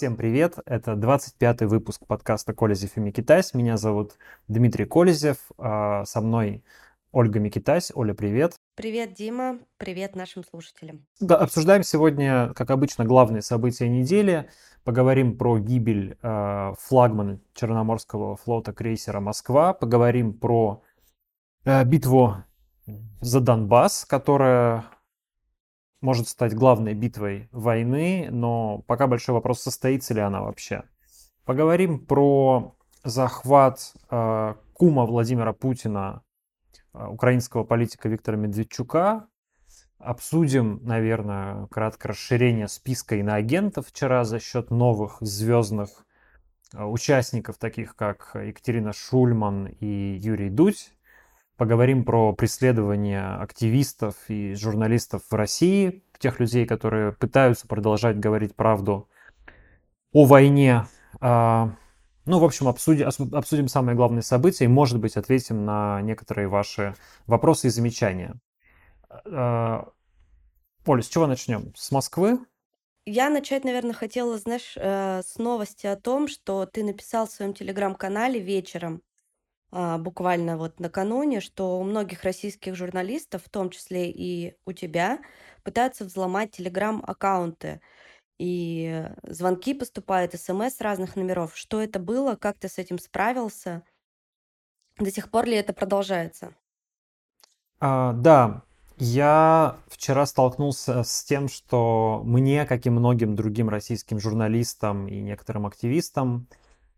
Всем привет! Это 25-й выпуск подкаста «Колезев и Микитась». Меня зовут Дмитрий Колезев. а Со мной Ольга Микитась. Оля, привет! Привет, Дима. Привет нашим слушателям. Да, обсуждаем сегодня, как обычно, главные события недели. Поговорим про гибель э, флагмана Черноморского флота крейсера «Москва». Поговорим про э, битву за Донбасс, которая может стать главной битвой войны, но пока большой вопрос, состоится ли она вообще. Поговорим про захват э, кума Владимира Путина, э, украинского политика Виктора Медведчука. Обсудим, наверное, кратко расширение списка иноагентов вчера за счет новых звездных э, участников, таких как Екатерина Шульман и Юрий Дудь. Поговорим про преследование активистов и журналистов в России, тех людей, которые пытаются продолжать говорить правду о войне. А, ну, в общем, обсудим, обсудим самые главные события и, может быть, ответим на некоторые ваши вопросы и замечания. А, Оля, с чего начнем? С Москвы? Я начать, наверное, хотела, знаешь, э, с новости о том, что ты написал в своем телеграм-канале вечером буквально вот накануне, что у многих российских журналистов, в том числе и у тебя, пытаются взломать телеграм-аккаунты. И звонки поступают, смс разных номеров. Что это было? Как ты с этим справился? До сих пор ли это продолжается? А, да, я вчера столкнулся с тем, что мне, как и многим другим российским журналистам и некоторым активистам,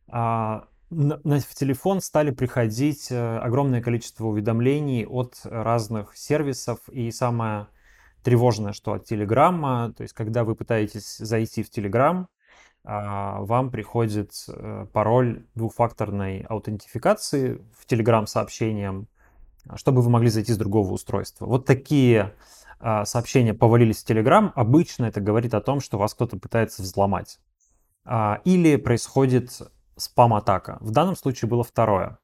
а, в телефон стали приходить э, огромное количество уведомлений от разных сервисов. И самое тревожное, что от Телеграма, то есть когда вы пытаетесь зайти в Телеграм, а, вам приходит э, пароль двухфакторной аутентификации в Телеграм сообщением, чтобы вы могли зайти с другого устройства. Вот такие а, сообщения повалились в Телеграм. Обычно это говорит о том, что вас кто-то пытается взломать. А, или происходит спам-атака. В данном случае было второе.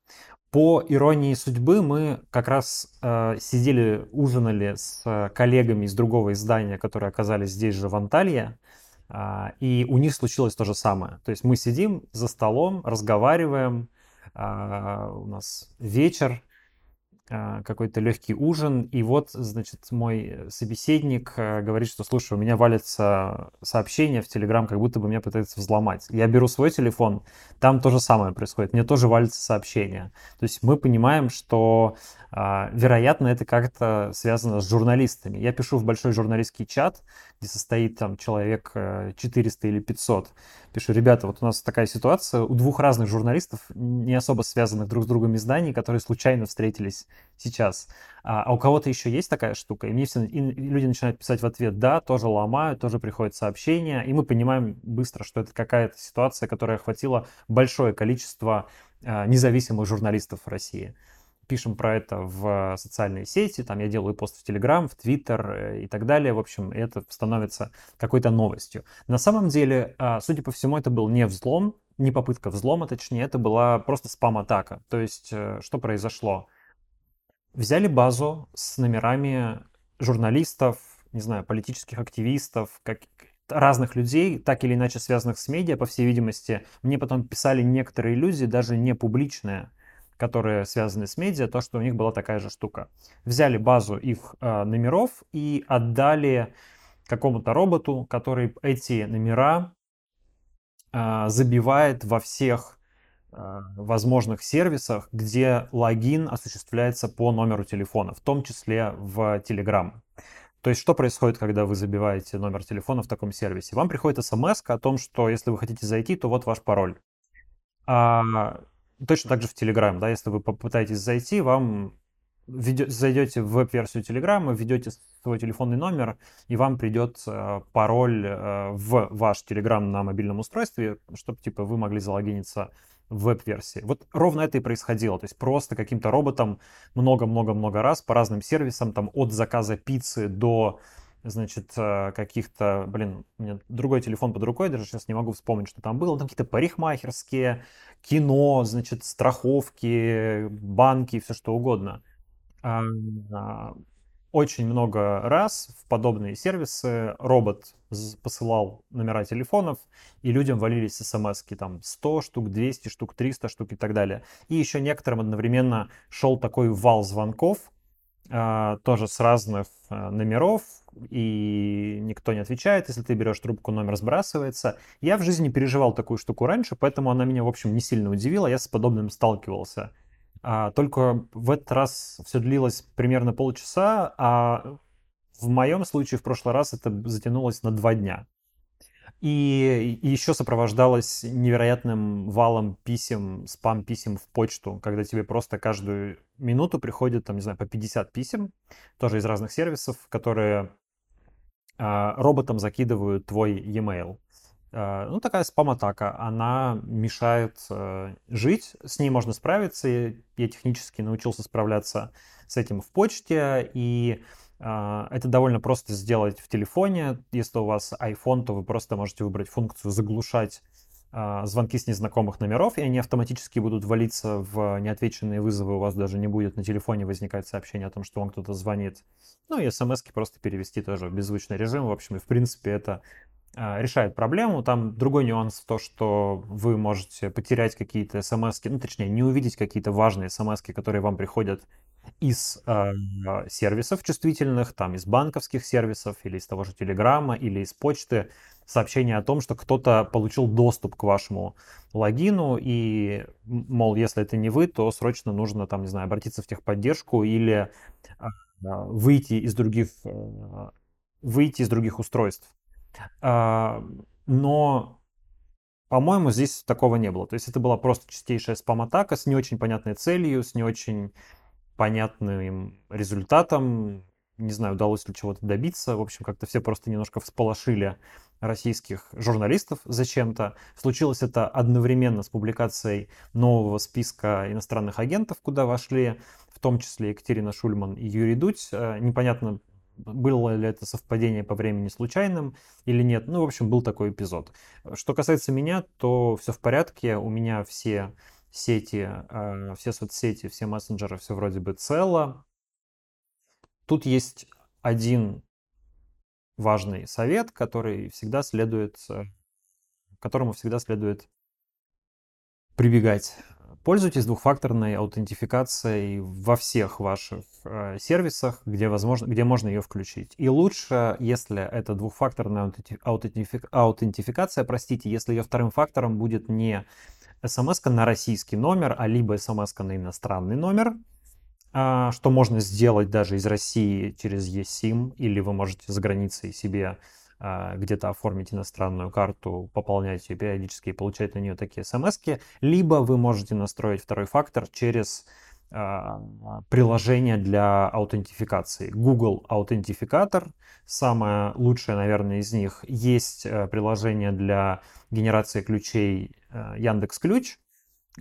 По иронии судьбы мы как раз э, сидели, ужинали с э, коллегами из другого издания, которые оказались здесь же в Анталье, э, и у них случилось то же самое. То есть мы сидим за столом, разговариваем, э, у нас вечер, какой-то легкий ужин, и вот, значит, мой собеседник э, говорит, что, слушай, у меня валится сообщение в Телеграм, как будто бы меня пытаются взломать. Я беру свой телефон, там то же самое происходит, мне тоже валится сообщение. То есть мы понимаем, что, а, вероятно, это как-то связано с журналистами. Я пишу в большой журналистский чат, где состоит там человек 400 э, или 500. Пишу, ребята, вот у нас такая ситуация, у двух разных журналистов, не особо связанных друг с другом изданий, которые случайно встретились сейчас. А, а у кого-то еще есть такая штука, и мне все, и люди начинают писать в ответ «да», тоже ломают, тоже приходят сообщения, и мы понимаем быстро, что это какая-то ситуация, которая охватила большое количество а, независимых журналистов в России пишем про это в социальные сети, там я делаю пост в Телеграм, в Твиттер э, и так далее. В общем, это становится какой-то новостью. На самом деле, а, судя по всему, это был не взлом, не попытка взлома, точнее, это была просто спам-атака. То есть, э, что произошло? Взяли базу с номерами журналистов, не знаю, политических активистов, как, разных людей, так или иначе связанных с медиа, по всей видимости. Мне потом писали некоторые люди, даже не публичные, которые связаны с медиа, то, что у них была такая же штука. Взяли базу их э, номеров и отдали какому-то роботу, который эти номера э, забивает во всех возможных сервисах, где логин осуществляется по номеру телефона, в том числе в Telegram. То есть что происходит, когда вы забиваете номер телефона в таком сервисе? Вам приходит смс о том, что если вы хотите зайти, то вот ваш пароль. А Точно так же в Telegram, да, если вы попытаетесь зайти, вам зайдете в веб-версию Telegram, введете свой телефонный номер, и вам придет э, пароль э, в ваш Telegram на мобильном устройстве, чтобы типа вы могли залогиниться в веб-версии. Вот ровно это и происходило. То есть просто каким-то роботом много-много-много раз по разным сервисам, там от заказа пиццы до значит, э, каких-то, блин, у меня другой телефон под рукой, даже сейчас не могу вспомнить, что там было, там какие-то парикмахерские, кино, значит, страховки, банки, все что угодно. Очень много раз в подобные сервисы робот посылал номера телефонов, и людям валились смс там 100 штук, 200 штук, 300 штук и так далее. И еще некоторым одновременно шел такой вал звонков, а, тоже с разных а, номеров, и никто не отвечает. Если ты берешь трубку, номер сбрасывается. Я в жизни переживал такую штуку раньше, поэтому она меня, в общем, не сильно удивила. Я с подобным сталкивался. А, только в этот раз все длилось примерно полчаса, а в моем случае в прошлый раз это затянулось на два дня. И, и еще сопровождалось невероятным валом писем, спам-писем в почту, когда тебе просто каждую минуту приходит, там, не знаю, по 50 писем, тоже из разных сервисов, которые а, роботом закидывают твой e-mail. А, ну, такая спам-атака, она мешает э, жить, с ней можно справиться. Я технически научился справляться с этим в почте, и а, это довольно просто сделать в телефоне. Если у вас iPhone, то вы просто можете выбрать функцию «заглушать звонки с незнакомых номеров, и они автоматически будут валиться в неотвеченные вызовы, у вас даже не будет на телефоне возникать сообщение о том, что вам кто-то звонит. Ну и смс просто перевести тоже в беззвучный режим. В общем, и в принципе это решает проблему. Там другой нюанс в том, что вы можете потерять какие-то смс, ну точнее, не увидеть какие-то важные смс, которые вам приходят из э, сервисов чувствительных, там из банковских сервисов или из того же Телеграма или из почты сообщение о том, что кто-то получил доступ к вашему логину, и, мол, если это не вы, то срочно нужно, там, не знаю, обратиться в техподдержку или э, выйти из других, э, выйти из других устройств. Э, но, по-моему, здесь такого не было. То есть это была просто чистейшая спам-атака с не очень понятной целью, с не очень понятным результатом. Не знаю, удалось ли чего-то добиться. В общем, как-то все просто немножко всполошили российских журналистов зачем-то. Случилось это одновременно с публикацией нового списка иностранных агентов, куда вошли в том числе Екатерина Шульман и Юрий Дудь. Э, непонятно, было ли это совпадение по времени случайным или нет. Ну, в общем, был такой эпизод. Что касается меня, то все в порядке. У меня все сети, э, все соцсети, все мессенджеры, все вроде бы цело. Тут есть один важный совет, который всегда следует, э, которому всегда следует прибегать. Пользуйтесь двухфакторной аутентификацией во всех ваших э, сервисах, где, возможно, где можно ее включить. И лучше, если это двухфакторная аутентификация, простите, если ее вторым фактором будет не смс на российский номер, а либо смс на иностранный номер, а, что можно сделать даже из России через eSIM, или вы можете за границей себе где-то оформить иностранную карту, пополнять ее периодически и получать на нее такие смс либо вы можете настроить второй фактор через а, приложение для аутентификации. Google Аутентификатор, самое лучшее, наверное, из них. Есть э, приложение для генерации ключей э, Яндекс Ключ,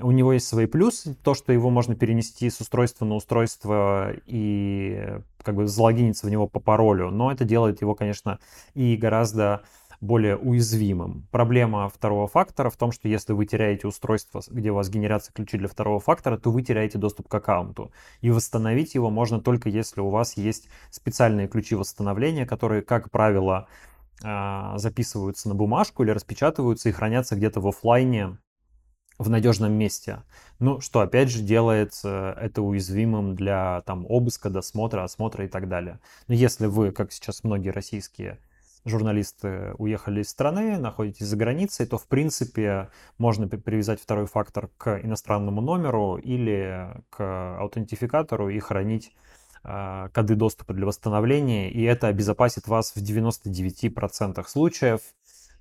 у него есть свои плюсы, то, что его можно перенести с устройства на устройство и как бы залогиниться в него по паролю, но это делает его, конечно, и гораздо более уязвимым. Проблема второго фактора в том, что если вы теряете устройство, где у вас генерация ключей для второго фактора, то вы теряете доступ к аккаунту. И восстановить его можно только если у вас есть специальные ключи восстановления, которые, как правило, а, записываются на бумажку или распечатываются и хранятся где-то в офлайне в надежном месте. Ну, что опять же делает это уязвимым для там обыска, досмотра, осмотра и так далее. Но если вы, как сейчас многие российские журналисты уехали из страны, находитесь за границей, то в принципе можно привязать второй фактор к иностранному номеру или к аутентификатору и хранить э, коды доступа для восстановления, и это обезопасит вас в 99% случаев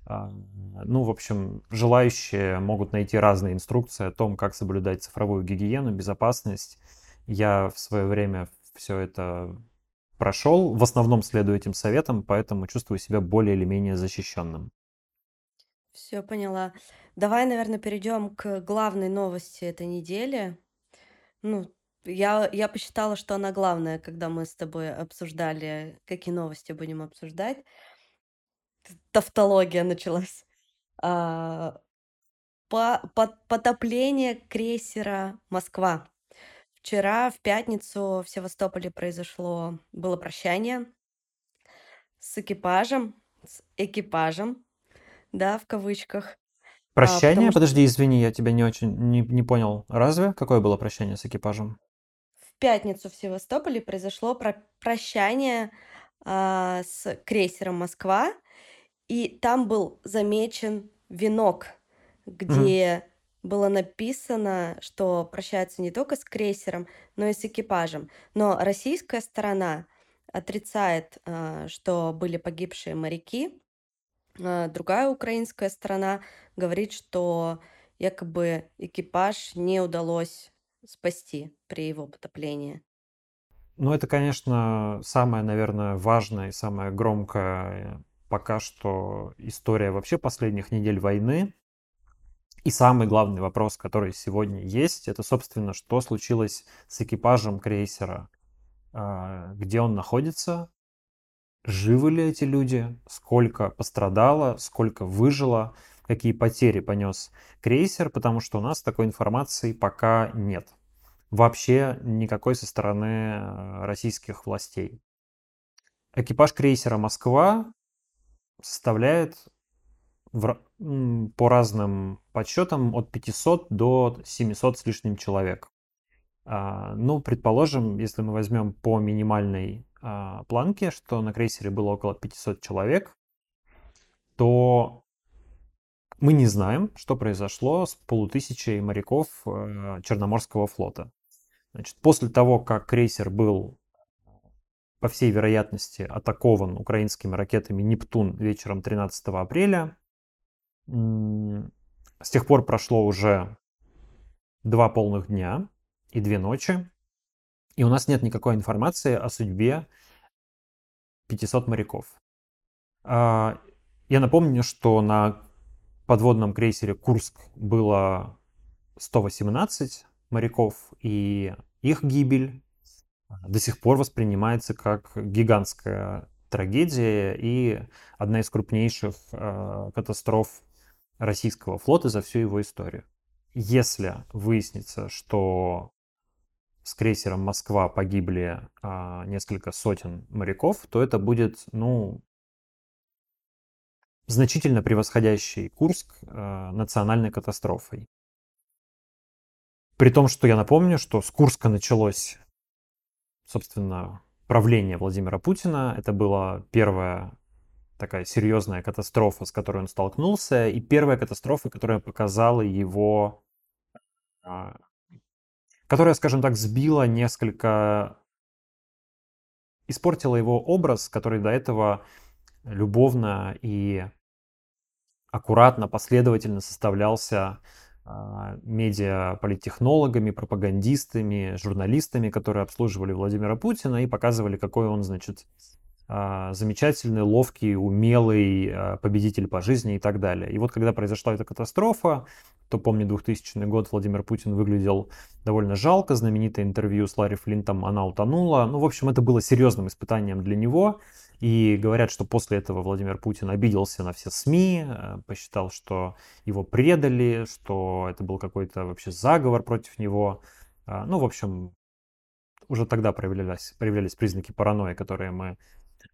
ну, в общем, желающие могут найти разные инструкции о том, как соблюдать цифровую гигиену, безопасность. Я в свое время все это прошел, в основном следую этим советам, поэтому чувствую себя более или менее защищенным. Все поняла. Давай, наверное, перейдем к главной новости этой недели. Ну, я, я посчитала, что она главная, когда мы с тобой обсуждали, какие новости будем обсуждать тавтология началась. А, по, по, потопление крейсера Москва. вчера, в пятницу, в Севастополе произошло было прощание с экипажем, с экипажем, да, в кавычках. А, Прощание? что Подожди, извини, я тебя не очень не, не понял. Разве? Какое было прощание с экипажем? в пятницу в Севастополе произошло про- прощание а, с крейсером Москва, и там был замечен венок, где было написано, что прощаются не только с крейсером, но и с экипажем. Но российская сторона отрицает, а, что были погибшие моряки. А, Другая украинская сторона говорит, что якобы экипаж не удалось спасти при его потоплении. Ну, это, конечно, самое, наверное, важное и самое громкое пока что история вообще последних недель войны. И самый главный вопрос, который сегодня есть, это, собственно, что случилось с экипажем крейсера, А, где он находится, живы ли эти люди, сколько пострадало, сколько выжило, какие потери понес крейсер, потому что у нас такой информации пока нет. Вообще никакой со стороны э, российских властей. Экипаж крейсера «Москва» составляет в по разным подсчетам от 500 до 700 с лишним человек. А, Ну, предположим, если мы возьмем по минимальной а, планке, что на крейсере было около 500 человек, то мы не знаем, что произошло с полутысячей моряков э, Черноморского флота. Значит, после того, как крейсер был, по всей вероятности, атакован украинскими ракетами «Нептун» вечером 13 апреля, с тех пор прошло уже два полных дня и две ночи, и у нас нет никакой информации о судьбе 500 моряков. А, Я напомню, что на подводном крейсере «Курск» было 118 моряков, и их гибель до сих пор воспринимается как гигантская трагедия и одна из крупнейших э, катастроф российского флота за всю его историю. Если выяснится, что с крейсером Москва погибли а, несколько сотен моряков, то это будет, ну, значительно превосходящий Курск э, национальной катастрофой. При том, что я напомню, что с Курска началось, собственно, правление Владимира Путина. Это была первая такая серьезная катастрофа, с которой он столкнулся, и первая катастрофа, которая показала его, а, которая, скажем так, сбила несколько, испортила его образ, который до этого любовно и аккуратно, последовательно составлялся медиаполиттехнологами, пропагандистами, журналистами, которые обслуживали Владимира Путина и показывали, какой он, значит, а, замечательный, ловкий, умелый а, победитель по жизни и так далее. И вот когда произошла эта катастрофа, то помню 2000 год, Владимир Путин выглядел довольно жалко, знаменитое интервью с Ларри Флинтом, она утонула. Ну, в общем, это было серьезным испытанием для него. И говорят, что после этого Владимир Путин обиделся на все СМИ, э, посчитал, что его предали, что это был какой-то вообще заговор против него. А, Ну, в общем, уже тогда проявлялись, проявлялись признаки паранойи, которые мы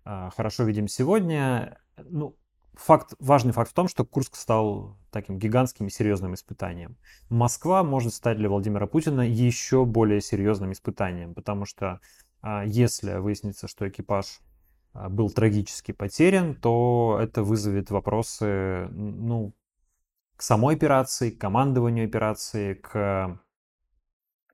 а, хорошо видим сегодня. Ну, факт, важный факт в том, что Курск стал таким гигантским и серьезным испытанием. Москва может стать для Владимира Путина еще более серьезным испытанием, потому что а, если выяснится, что экипаж был трагически потерян, то это вызовет вопросы, ну, к самой операции, к командованию операции, к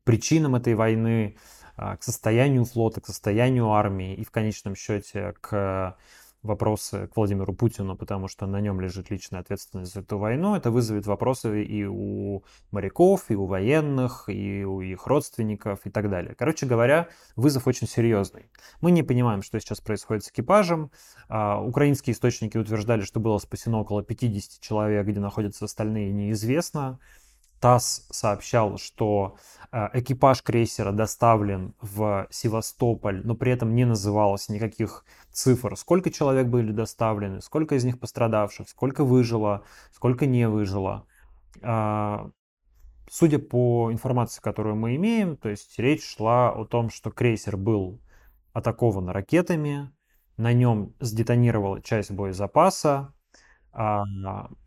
причинам этой войны, а, к состоянию флота, к состоянию армии и в конечном счете к вопросы к Владимиру Путину, потому что на нем лежит личная ответственность за эту войну, это вызовет вопросы и у моряков, и у военных, и у их родственников и так далее. Короче говоря, вызов очень серьезный. Мы не понимаем, что сейчас происходит с экипажем. А, украинские источники утверждали, что было спасено около 50 человек, где находятся остальные, неизвестно. ТАСС сообщал, что э, экипаж крейсера доставлен в Севастополь, но при этом не называлось никаких цифр, сколько человек были доставлены, сколько из них пострадавших, сколько выжило, сколько не выжило. А, судя по информации, которую мы имеем, то есть речь шла о том, что крейсер был атакован ракетами, на нем сдетонировала часть боезапаса. А,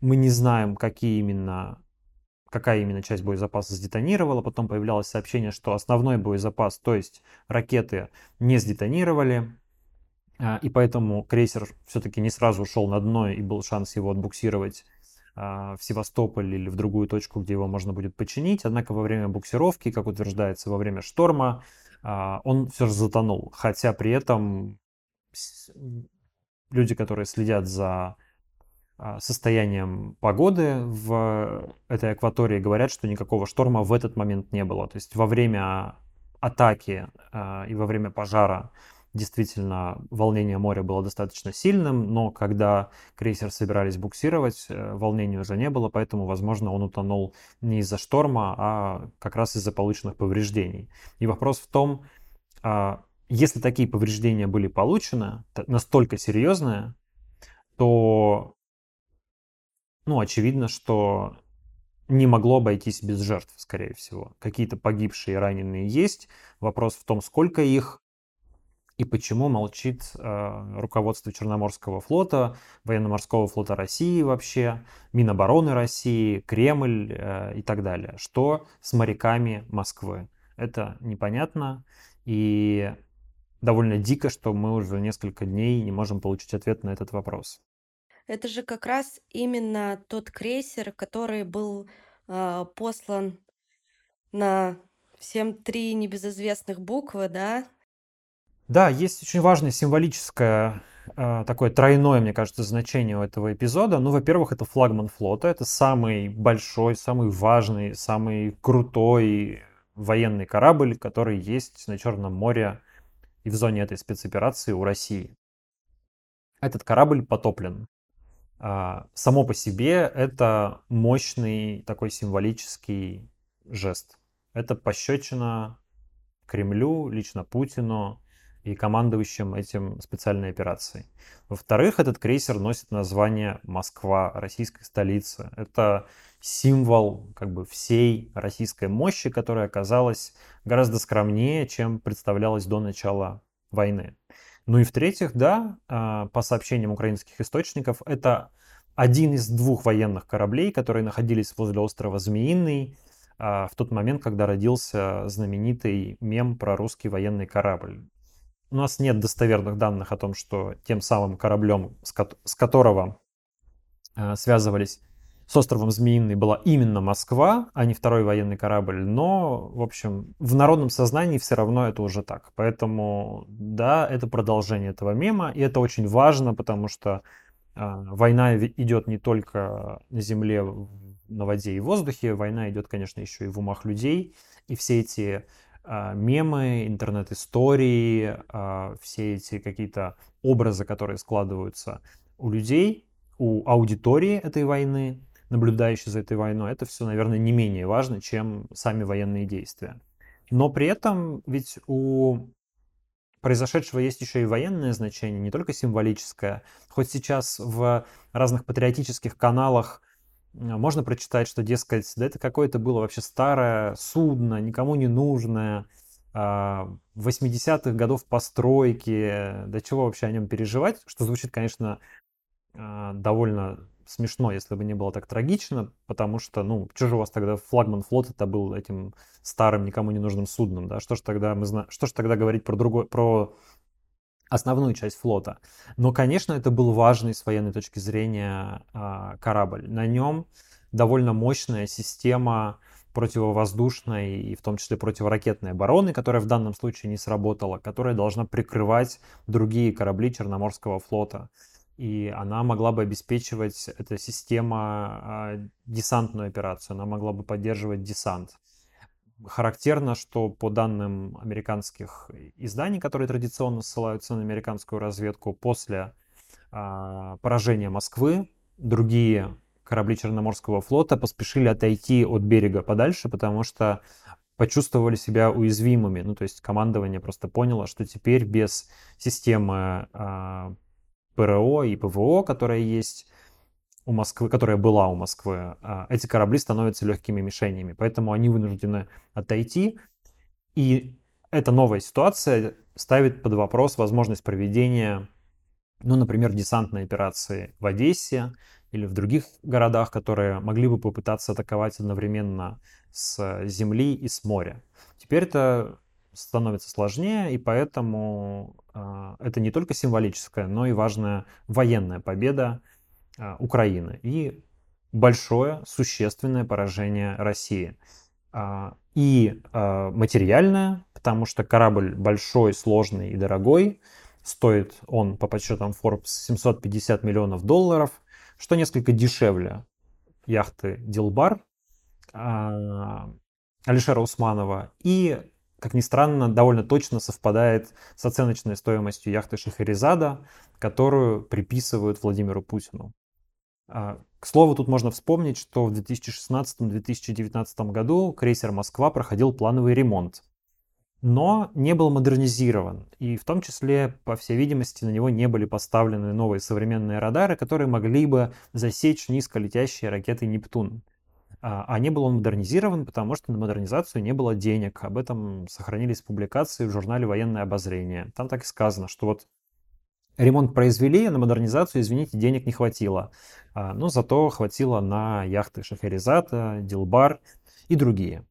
мы не знаем, какие именно, какая именно часть боезапаса сдетонировала. Потом появлялось сообщение, что основной боезапас, то есть ракеты, не сдетонировали. А, и поэтому крейсер все-таки не сразу ушел на дно и был шанс его отбуксировать а, в Севастополь или в другую точку, где его можно будет починить. Однако во время буксировки, как утверждается, во время шторма, а, он все же затонул. Хотя при этом люди, которые следят за состоянием погоды в этой акватории, говорят, что никакого шторма в этот момент не было. То есть во время атаки и во время пожара действительно волнение моря было достаточно сильным, но когда крейсер собирались буксировать, э, волнения уже не было, поэтому, возможно, он утонул не из-за шторма, а как раз из-за полученных повреждений. И вопрос в том, а, если такие повреждения были получены, настолько серьезные, то, ну, очевидно, что не могло обойтись без жертв, скорее всего. Какие-то погибшие и раненые есть. Вопрос в том, сколько их, и почему молчит э, руководство Черноморского флота, военно-морского флота России вообще, Минобороны России, Кремль э, и так далее. Что с моряками Москвы? Это непонятно и довольно дико, что мы уже несколько дней не можем получить ответ на этот вопрос. Это же как раз именно тот крейсер, который был э, послан на всем три небезызвестных буквы, да, да, есть очень важное символическое э, такое тройное, мне кажется, значение у этого эпизода. Ну, во-первых, это флагман флота. Это самый большой, самый важный, самый крутой военный корабль, который есть на Черном море и в зоне этой спецоперации у России. Этот корабль потоплен. А, само по себе это мощный такой символический жест. Это пощечина Кремлю, лично Путину, и командующим этим специальной операцией. Во-вторых, этот крейсер носит название Москва, российская столица. Это символ как бы всей российской мощи, которая оказалась гораздо скромнее, чем представлялась до начала войны. Ну и в-третьих, да, а, по сообщениям украинских источников, это один из двух военных кораблей, которые находились возле острова Змеиный а, в тот момент, когда родился знаменитый мем про русский военный корабль. У нас нет достоверных данных о том, что тем самым кораблем, с, ко- с которого э, связывались с островом Змеиный, была именно Москва, а не второй военный корабль. Но, в общем, в народном сознании все равно это уже так. Поэтому, да, это продолжение этого мема, и это очень важно, потому что э, война идет не только на земле, на воде и в воздухе, война идет, конечно, еще и в умах людей, и все эти а, мемы, интернет-истории, а, все эти какие-то образы, которые складываются у людей, у аудитории этой войны, наблюдающей за этой войной, это все, наверное, не менее важно, чем сами военные действия. Но при этом ведь у произошедшего есть еще и военное значение, не только символическое. Хоть сейчас в разных патриотических каналах а, можно прочитать, что, дескать, да это какое-то было вообще старое судно, никому не нужное, 80-х а, годов постройки, до чего вообще о нем переживать, что звучит, конечно, а, довольно смешно, если бы не было так трагично, потому что, ну, что же у вас тогда флагман флота-то был этим старым, никому не нужным судном, да, что ж тогда мы знаем, что ж тогда говорить про другой, про основную часть флота. Но, конечно, это был важный с военной точки зрения а, корабль. На нем довольно мощная система противовоздушной и в том числе противоракетной обороны, которая в данном случае не сработала, которая должна прикрывать другие корабли Черноморского флота. И она могла бы обеспечивать, эта система, а, десантную операцию, она могла бы поддерживать десант. Характерно, что по данным американских изданий, которые традиционно ссылаются на американскую разведку, после а, поражения Москвы другие корабли Черноморского флота поспешили отойти от берега подальше, потому что почувствовали себя уязвимыми. Ну, то есть командование просто поняло, что теперь без системы а, ПРО и ПВО, которая есть у Москвы, которая была у Москвы, а, эти корабли становятся легкими мишенями, поэтому они вынуждены отойти. И эта новая ситуация ставит под вопрос возможность проведения, ну, например, десантной операции в Одессе или в других городах, которые могли бы попытаться атаковать одновременно с земли и с моря. Теперь это становится сложнее, и поэтому э, это не только символическая, но и важная военная победа э, Украины и большое существенное поражение России. Э, и материальное, потому что корабль большой, сложный и дорогой, стоит он по подсчетам Forbes 750 миллионов долларов, что несколько дешевле яхты Дилбар Алишера Усманова и как ни странно, довольно точно совпадает с оценочной стоимостью яхты Шахерезада, которую приписывают Владимиру Путину. А, к слову, тут можно вспомнить, что в 2016-2019 году крейсер «Москва» проходил плановый ремонт, но не был модернизирован. И в том числе, по всей видимости, на него не были поставлены новые современные радары, которые могли бы засечь низколетящие ракеты «Нептун». А, а не был он модернизирован, потому что на модернизацию не было денег. Об этом сохранились публикации в журнале «Военное обозрение». Там так и сказано, что вот ремонт произвели, а на модернизацию, извините, денег не хватило. А, но зато хватило на яхты Шахерезата, Дилбар и другие.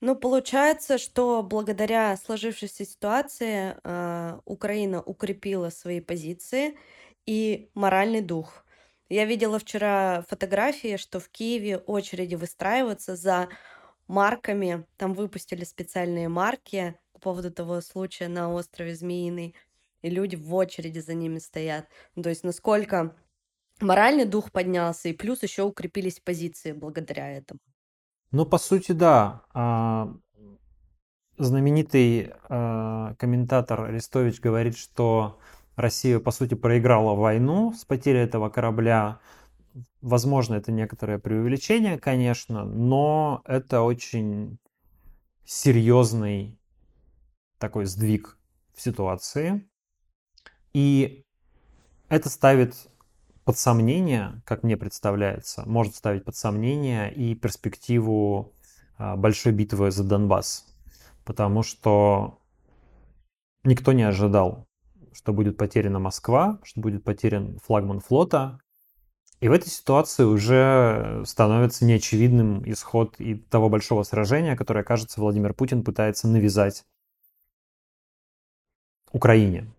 Ну, получается, что благодаря сложившейся ситуации э, Украина укрепила свои позиции и моральный дух. Я видела вчера фотографии, что в Киеве очереди выстраиваются за марками. Там выпустили специальные марки по поводу того случая на острове Змеиный. И люди в очереди за ними стоят. Ну, то есть насколько моральный дух поднялся, и плюс еще укрепились позиции благодаря этому. Ну, по сути, да. А, знаменитый а, комментатор Арестович говорит, что Россия, по сути, проиграла войну с потерей этого корабля. Возможно, это некоторое преувеличение, конечно, но это очень серьезный такой сдвиг в ситуации. И это ставит под сомнение, как мне представляется, может ставить под сомнение и перспективу а, большой битвы за Донбасс. Потому что никто не ожидал что будет потеряна Москва, что будет потерян флагман флота. И в этой ситуации уже становится неочевидным исход и того большого сражения, которое, кажется, Владимир Путин пытается навязать Украине.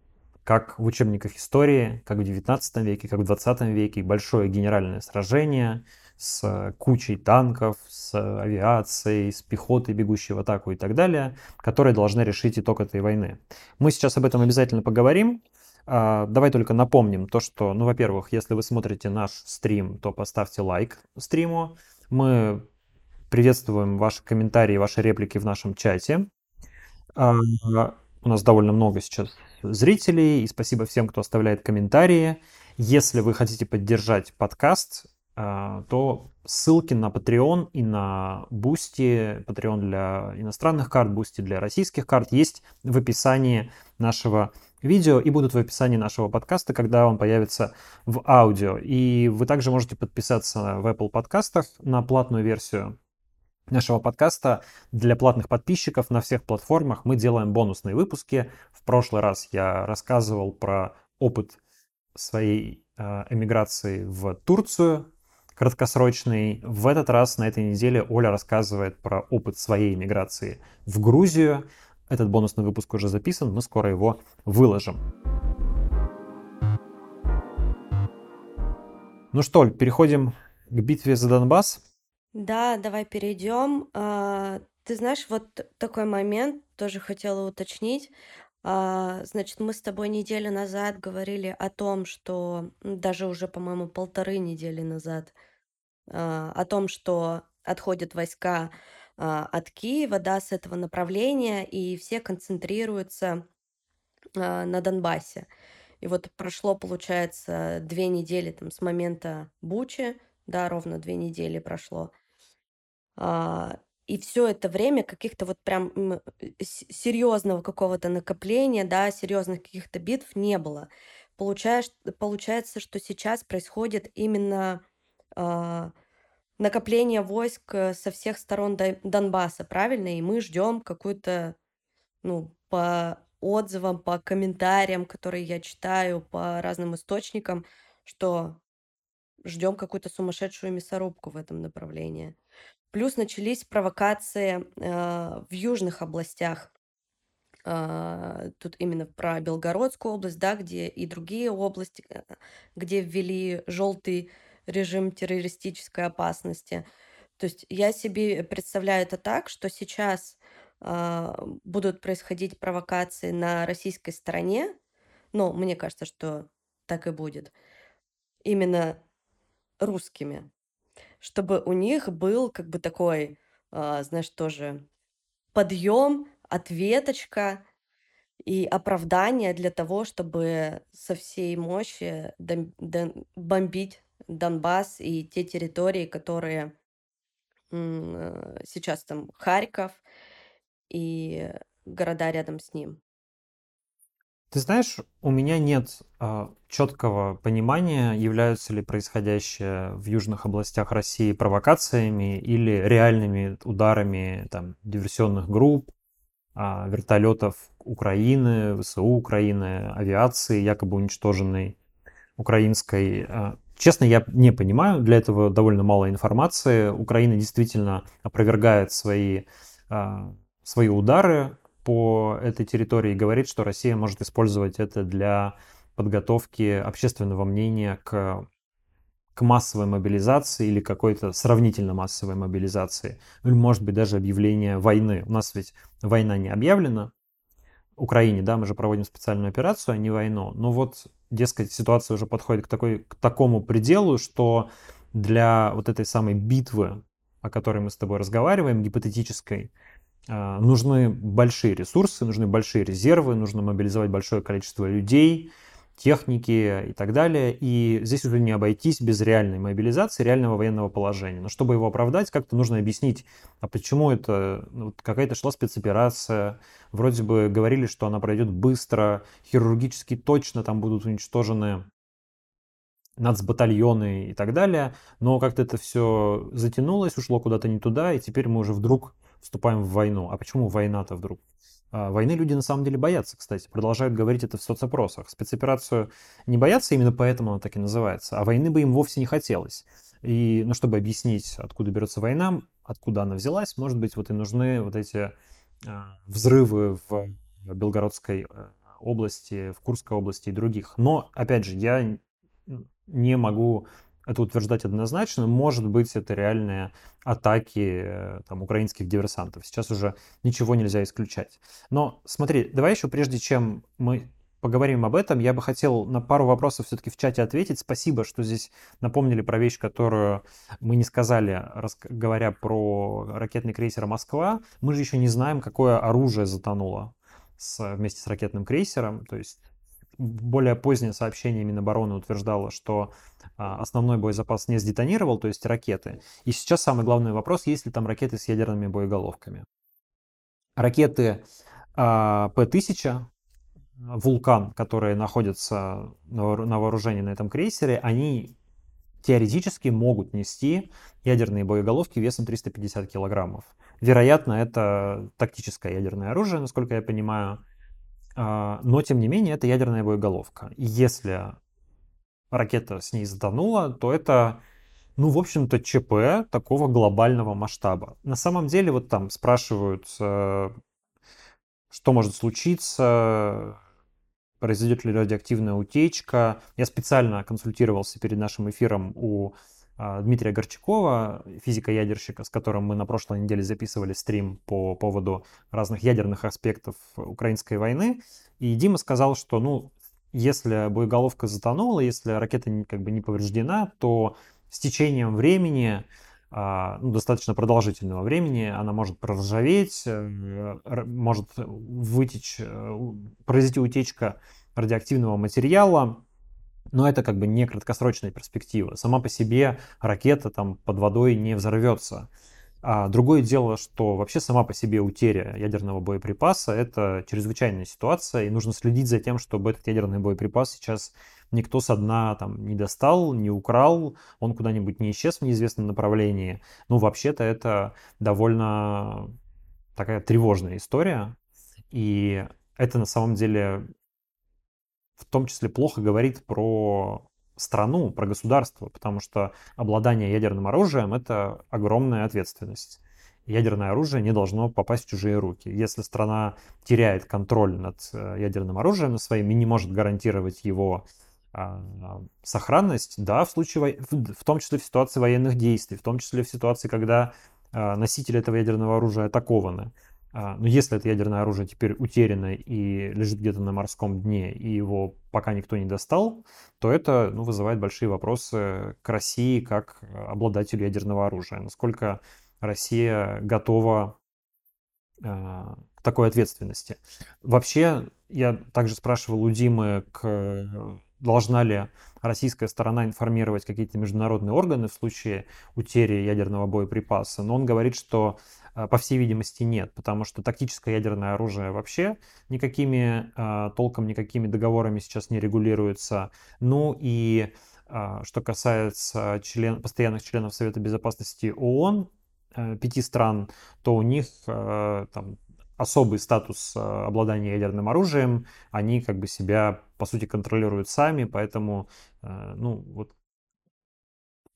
Как в учебниках истории, как в 19 веке, как в 20 веке, большое генеральное сражение с кучей танков, с авиацией, с пехотой, бегущей в атаку и так далее, которые должны решить итог этой войны. Мы сейчас об этом обязательно поговорим. А, давай только напомним то, что, ну, во-первых, если вы смотрите наш стрим, то поставьте лайк стриму. Мы приветствуем ваши комментарии, ваши реплики в нашем чате. А, у нас довольно много сейчас зрителей, и спасибо всем, кто оставляет комментарии. Если вы хотите поддержать подкаст, то ссылки на Patreon и на Boosty, Patreon для иностранных карт, Boosty для российских карт есть в описании нашего видео и будут в описании нашего подкаста, когда он появится в аудио. И вы также можете подписаться в Apple подкастах на платную версию нашего подкаста для платных подписчиков на всех платформах. Мы делаем бонусные выпуски. В прошлый раз я рассказывал про опыт своей а, эмиграции в Турцию, краткосрочный. В этот раз на этой неделе Оля рассказывает про опыт своей иммиграции в Грузию. Этот бонусный выпуск уже записан, мы скоро его выложим. Ну что, Оль, переходим к битве за Донбасс. Да, давай перейдем. А, ты знаешь, вот такой момент тоже хотела уточнить. А, значит, мы с тобой неделю назад говорили о том, что даже уже, по-моему, полторы недели назад а, о том, что отходят войска а, от Киева, да, с этого направления, и все концентрируются а, на Донбассе. И вот прошло, получается, две недели там с момента Бучи, да, ровно две недели прошло. И все это время каких-то вот прям серьезного какого-то накопления, да, серьезных каких-то битв не было. получаешь, получается, что сейчас происходит именно а, накопление войск э, со всех сторон Дон- Донбасса, правильно? И мы ждем какую-то, ну, по отзывам, по комментариям, которые я читаю, по разным источникам, что ждем какую-то сумасшедшую мясорубку в этом направлении. Плюс начались провокации э, в южных областях. А, тут именно про Белгородскую область, да, где и другие области, э, где ввели желтый режим террористической опасности. То есть я себе представляю это так, что сейчас а, будут происходить провокации на российской стороне. Ну, мне кажется, что так и будет. Именно русскими. Чтобы у них был как бы такой, а, знаешь, тоже подъем, ответочка и оправдание для того, чтобы со всей мощи дом- дон- бомбить Донбасс и те территории, которые э, сейчас там Харьков и города рядом с ним. Ты знаешь, у меня нет а, четкого понимания, являются ли происходящие в южных областях России провокациями или реальными ударами там, диверсионных групп, а, вертолетов Украины, ВСУ Украины, авиации, якобы уничтоженной украинской. А, честно, я не понимаю, для этого довольно мало информации. Украина действительно опровергает свои, а, свои удары по этой территории и говорит, что Россия может использовать это для подготовки общественного мнения к, к массовой мобилизации или какой-то сравнительно массовой мобилизации. Или, может быть, даже объявление войны. У нас ведь война не объявлена, Украине, да, мы же проводим специальную операцию, а не войну. Но вот, дескать, ситуация уже подходит к, такой, к такому пределу, что для вот этой самой битвы, о которой мы с тобой разговариваем, гипотетической, нужны большие ресурсы, нужны большие резервы, нужно мобилизовать большое количество людей, техники и так далее. И здесь уже не обойтись без реальной мобилизации, реального военного положения. Но чтобы его оправдать, как-то нужно объяснить, а почему это ну, какая-то шла спецоперация, вроде бы говорили, что она пройдет быстро, хирургически точно там будут уничтожены нацбатальоны и так далее, но как-то это все затянулось, ушло куда-то не туда, и теперь мы уже вдруг вступаем в войну. А почему война-то вдруг? А, войны люди на самом деле боятся, кстати, продолжают говорить это в соцопросах. Спецоперацию не боятся, именно поэтому она так и называется, а войны бы им вовсе не хотелось. И, ну, чтобы объяснить, откуда берется война, откуда она взялась, может быть, вот и нужны вот эти а, взрывы в Белгородской э, области, в Курской области и других. Но, опять же, я не могу это утверждать однозначно. Может быть, это реальные атаки э, там, украинских диверсантов. Сейчас уже ничего нельзя исключать. Но смотри, давай еще прежде чем мы поговорим об этом, я бы хотел на пару вопросов все-таки в чате ответить. Спасибо, что здесь напомнили про вещь, которую мы не сказали, говоря про ракетный крейсер «Москва». Мы же еще не знаем, какое оружие затонуло с, вместе с ракетным крейсером. То есть более позднее сообщение Минобороны утверждало, что а, основной боезапас не сдетонировал, то есть ракеты. И сейчас самый главный вопрос, есть ли там ракеты с ядерными боеголовками. Ракеты а, П-1000, «Вулкан», которые находятся на вооружении на этом крейсере, они теоретически могут нести ядерные боеголовки весом 350 килограммов. Вероятно, это тактическое ядерное оружие, насколько я понимаю. А, но, тем не менее, это ядерная боеголовка. И если ракета с ней затонула, то это, ну, в общем-то, ЧП такого глобального масштаба. На самом деле, вот там спрашивают, э, что может случиться, произойдет ли радиоактивная утечка. Я специально консультировался перед нашим эфиром у Дмитрия Горчакова, физика-ядерщика, с которым мы на прошлой неделе записывали стрим по поводу разных ядерных аспектов украинской войны. И Дима сказал, что, ну, если боеголовка затонула, если ракета как бы не повреждена, то с течением времени, а, ну, достаточно продолжительного времени, она может проржаветь, э, может вытечь, э, произойти утечка радиоактивного материала, но это как бы не краткосрочная перспектива. Сама по себе ракета там под водой не взорвется. А другое дело, что вообще сама по себе утеря ядерного боеприпаса – это чрезвычайная ситуация, и нужно следить за тем, чтобы этот ядерный боеприпас сейчас никто со дна там не достал, не украл, он куда-нибудь не исчез в неизвестном направлении. Ну, вообще-то это довольно такая тревожная история, и это на самом деле в том числе плохо говорит про страну, про государство, потому что обладание ядерным оружием – это огромная ответственность. Ядерное оружие не должно попасть в чужие руки. Если страна теряет контроль над э, ядерным оружием своим и не может гарантировать его а, сохранность, да, в случае, в том числе в ситуации военных действий, в том числе в ситуации, когда а, носители этого ядерного оружия атакованы. А, но если это ядерное оружие теперь утеряно и лежит где-то на морском дне, и его пока никто не достал, то это ну, вызывает большие вопросы к России как обладателю ядерного оружия. Насколько Россия готова к такой ответственности. Вообще, я также спрашивал у Димы к должна ли российская сторона информировать какие-то международные органы в случае утери ядерного боеприпаса, но он говорит, что по всей видимости нет, потому что тактическое ядерное оружие вообще никакими, э, толком никакими договорами сейчас не регулируется. Ну и э, что касается член, постоянных членов Совета Безопасности ООН, пяти стран, то у них там особый статус э, обладания ядерным оружием, они как бы себя, по сути, контролируют сами, поэтому, э, ну, вот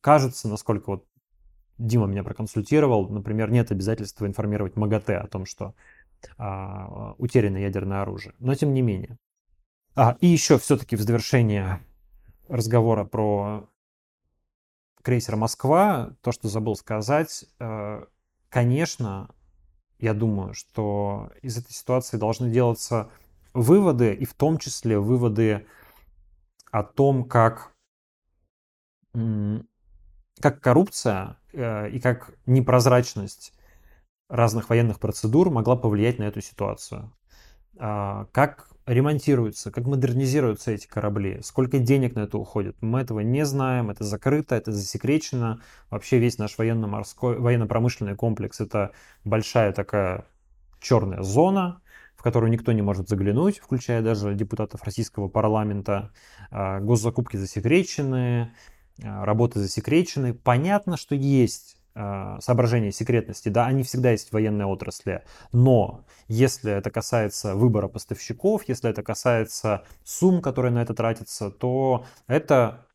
кажется, насколько вот Дима меня проконсультировал, например, нет обязательства информировать МАГАТЭ о том, что а, утеряно ядерное оружие. Но тем не менее. А, и еще все-таки в завершение разговора про крейсер «Москва», то, что забыл сказать, э, конечно, я думаю, что из этой ситуации должны делаться выводы, и в том числе выводы о том, как, как коррупция и как непрозрачность разных военных процедур могла повлиять на эту ситуацию. А, как ремонтируются, как модернизируются эти корабли, сколько денег на это уходит. Мы этого не знаем, это закрыто, это засекречено. Вообще весь наш военно-морской, военно-промышленный комплекс это большая такая черная зона, в которую никто не может заглянуть, включая даже депутатов российского парламента. А, госзакупки засекречены, работы засекречены. Понятно, что есть а, соображения секретности, да, они всегда есть в военной отрасли, но если это касается выбора поставщиков, если это касается сумм, которые на это тратятся, то это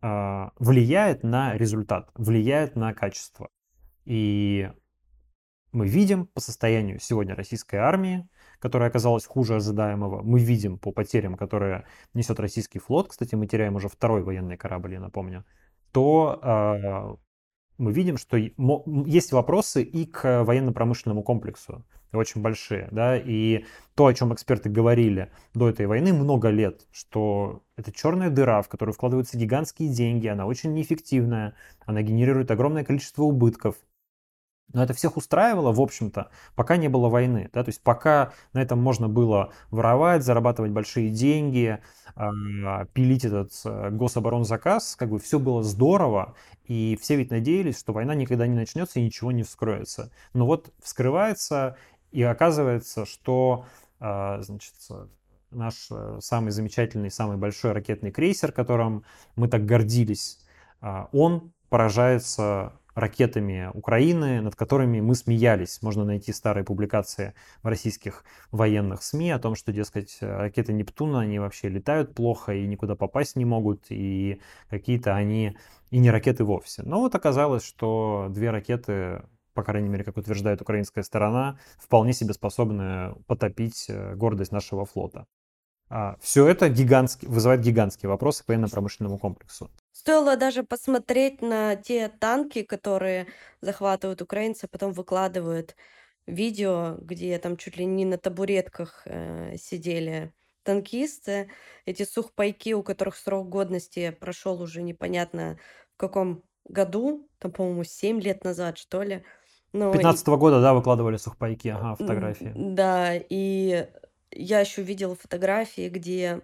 э, влияет на результат, влияет на качество. И мы видим по состоянию сегодня российской армии, которая оказалась хуже ожидаемого. Мы видим по потерям, которые несет российский флот. Кстати, мы теряем уже второй военный корабль, я напомню то э, мы видим, что есть вопросы и к военно-промышленному комплексу, очень большие, да, и то, о чем эксперты говорили до этой войны много лет, что это черная дыра, в которую вкладываются гигантские деньги, она очень неэффективная, она генерирует огромное количество убытков, но это всех устраивало, в общем-то, пока не было войны. Да? То есть пока на этом можно было воровать, зарабатывать большие деньги, а, пилить этот э, гособоронзаказ, как бы все было здорово, и все ведь надеялись, что война никогда не начнется и ничего не вскроется. Но вот вскрывается, и оказывается, что а, значит, наш э, самый замечательный, самый большой ракетный крейсер, которым мы так гордились, а, он поражается ракетами Украины, над которыми мы смеялись. Можно найти старые публикации в российских военных СМИ о том, что, дескать, ракеты Нептуна, они вообще летают плохо и никуда попасть не могут, и какие-то они и не ракеты вовсе. Но вот оказалось, что две ракеты по крайней мере, как утверждает украинская сторона, вполне себе способны потопить э, гордость нашего флота. А, Все это гигантский, вызывает гигантские вопросы к военно-промышленному комплексу. Стоило даже посмотреть на те танки, которые захватывают украинцы, а потом выкладывают видео, где там чуть ли не на табуретках э, сидели танкисты, эти сухпайки, у которых срок годности прошел уже непонятно в каком году, там, по-моему, 7 лет назад, что ли. 15 -го года, да, выкладывали сухпайки, ага, фотографии. Да, и я еще видела фотографии, где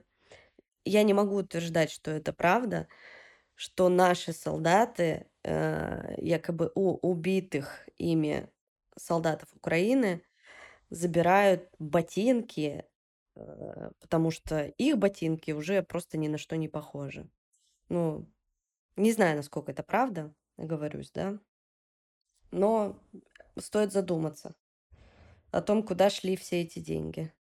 я не могу утверждать, что это правда, что наши солдаты э, якобы у убитых ими солдатов Украины забирают ботинки, э, потому что их ботинки уже просто ни на что не похожи. Ну, не знаю, насколько это правда, оговорюсь, да. Но стоит задуматься о том, куда шли все эти деньги.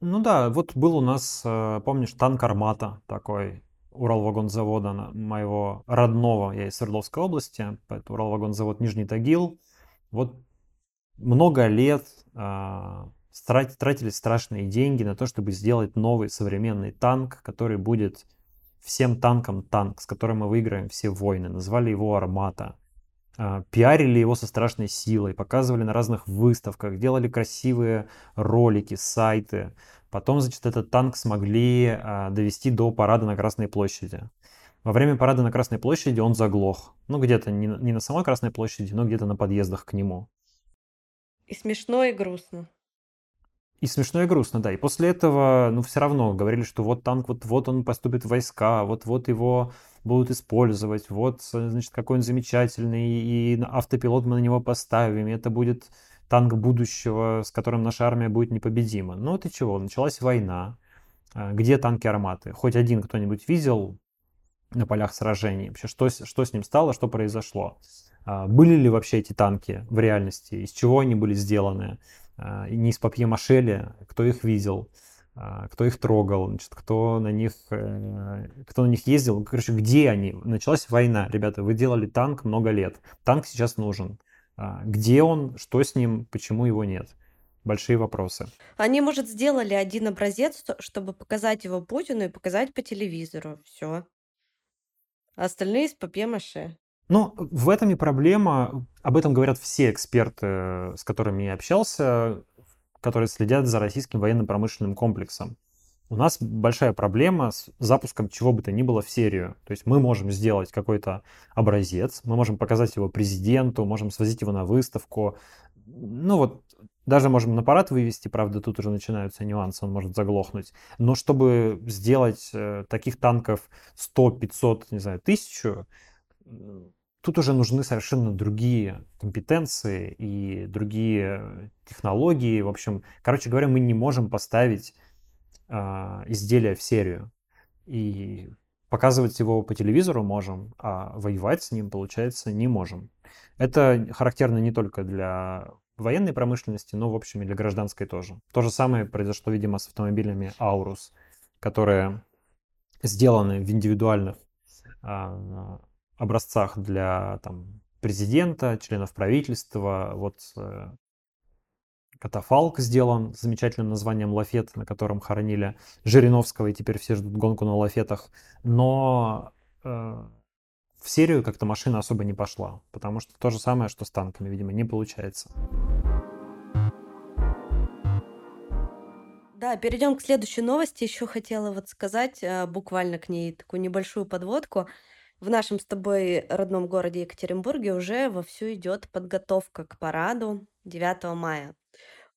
Ну да, вот был у нас, э, помнишь, танк «Армата» такой, Уралвагонзавода моего родного, я из Свердловской области, поэтому Уралвагонзавод Нижний Тагил. Вот много лет э, тратили страшные деньги на то, чтобы сделать новый современный танк, который будет всем танкам танк, с которым мы выиграем все войны. Назвали его «Армата». А, пиарили его со страшной силой, показывали на разных выставках, делали красивые ролики, сайты. Потом, значит, этот танк смогли а, довести до парада на Красной площади. Во время парада на Красной площади он заглох. Ну, где-то не, не на самой Красной площади, но где-то на подъездах к нему. И смешно, и грустно. И смешно, и грустно, да. И после этого, ну, все равно говорили, что вот танк, вот, вот он поступит в войска, вот-вот его будут использовать, вот, значит, какой он замечательный, и автопилот мы на него поставим, и это будет танк будущего, с которым наша армия будет непобедима. Ну, это чего? Началась война. А, где танки арматы? Хоть один кто-нибудь видел на полях сражений? Вообще, что, что с ним стало, что произошло? А, были ли вообще эти танки в реальности? Из чего они были сделаны? А, не из папье-маше кто их видел, кто их трогал, значит, кто на них, э, кто на них ездил, короче, где они? Началась война, ребята, вы делали танк много лет, танк сейчас нужен. А, где он, что с ним, почему его нет? Большие вопросы. Они, может, сделали один образец, чтобы показать его Путину и показать по телевизору. Все. А остальные из папье-маше. Ну, в этом и проблема. Об этом говорят все эксперты, с которыми я общался, которые следят за российским военно-промышленным комплексом. У нас большая проблема с запуском чего бы то ни было в серию. То есть мы можем сделать какой-то образец, мы можем показать его президенту, можем свозить его на выставку. Ну вот, даже можем на парад вывести, правда, тут уже начинаются нюансы, он может заглохнуть. Но чтобы сделать э, таких танков 100, 500, не знаю, тысячу, тут уже нужны совершенно другие компетенции и другие технологии. В общем, короче говоря, мы не можем поставить э, изделие в серию. И показывать его по телевизору можем, а воевать с ним, получается, не можем. Это характерно не только для военной промышленности, но, в общем, и для гражданской тоже. То же самое произошло, видимо, с автомобилями Aurus, которые сделаны в индивидуальных а, образцах для там, президента, членов правительства. Вот э, катафалк сделан с замечательным названием «Лафет», на котором хоронили Жириновского, и теперь все ждут гонку на лафетах. Но э, в серию как-то машина особо не пошла, потому что то же самое, что с танками, видимо, не получается. Да, перейдем к следующей новости. Еще хотела вот сказать э, буквально к ней такую небольшую подводку в нашем с тобой родном городе Екатеринбурге уже вовсю идет подготовка к параду 9 мая.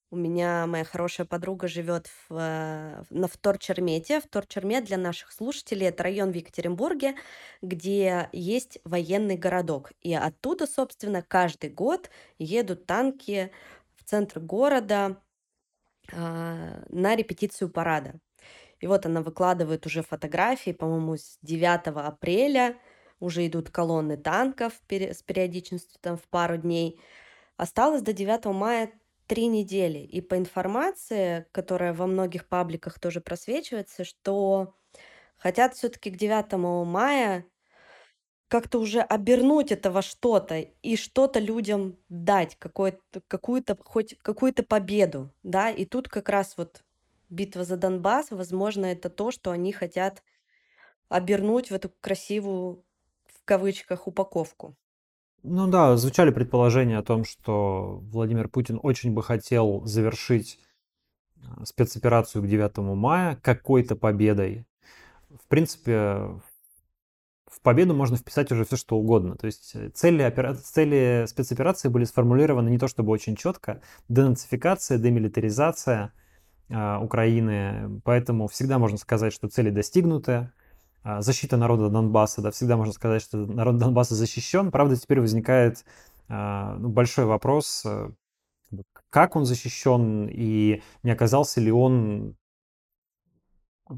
У меня моя хорошая подруга живет в, э, на Вторчермете. Вторчермет для наших слушателей это район в Екатеринбурге, где есть военный городок. И оттуда, собственно, каждый год едут танки в центр города э, на репетицию парада. И вот она выкладывает уже фотографии, по-моему, с 9 апреля уже идут колонны танков с периодичностью там в пару дней. Осталось до 9 мая три недели. И по информации, которая во многих пабликах тоже просвечивается, что хотят все-таки к 9 мая как-то уже обернуть это во что-то и что-то людям дать, какую-то, хоть какую-то победу, да, и тут как раз вот битва за Донбасс, возможно, это то, что они хотят обернуть в эту красивую в кавычках упаковку. Ну да, звучали предположения о том, что Владимир Путин очень бы хотел завершить а, спецоперацию к 9 мая какой-то победой. В принципе, в победу можно вписать уже все, что угодно. То есть э, цели, опера... цели спецоперации были сформулированы не то чтобы очень четко. Денацификация, демилитаризация э, Украины. Поэтому всегда можно сказать, что цели достигнуты защита народа Донбасса, да, всегда можно сказать, что народ Донбасса защищен. Правда, теперь возникает а, ну, большой вопрос, э, как он защищен и не оказался ли он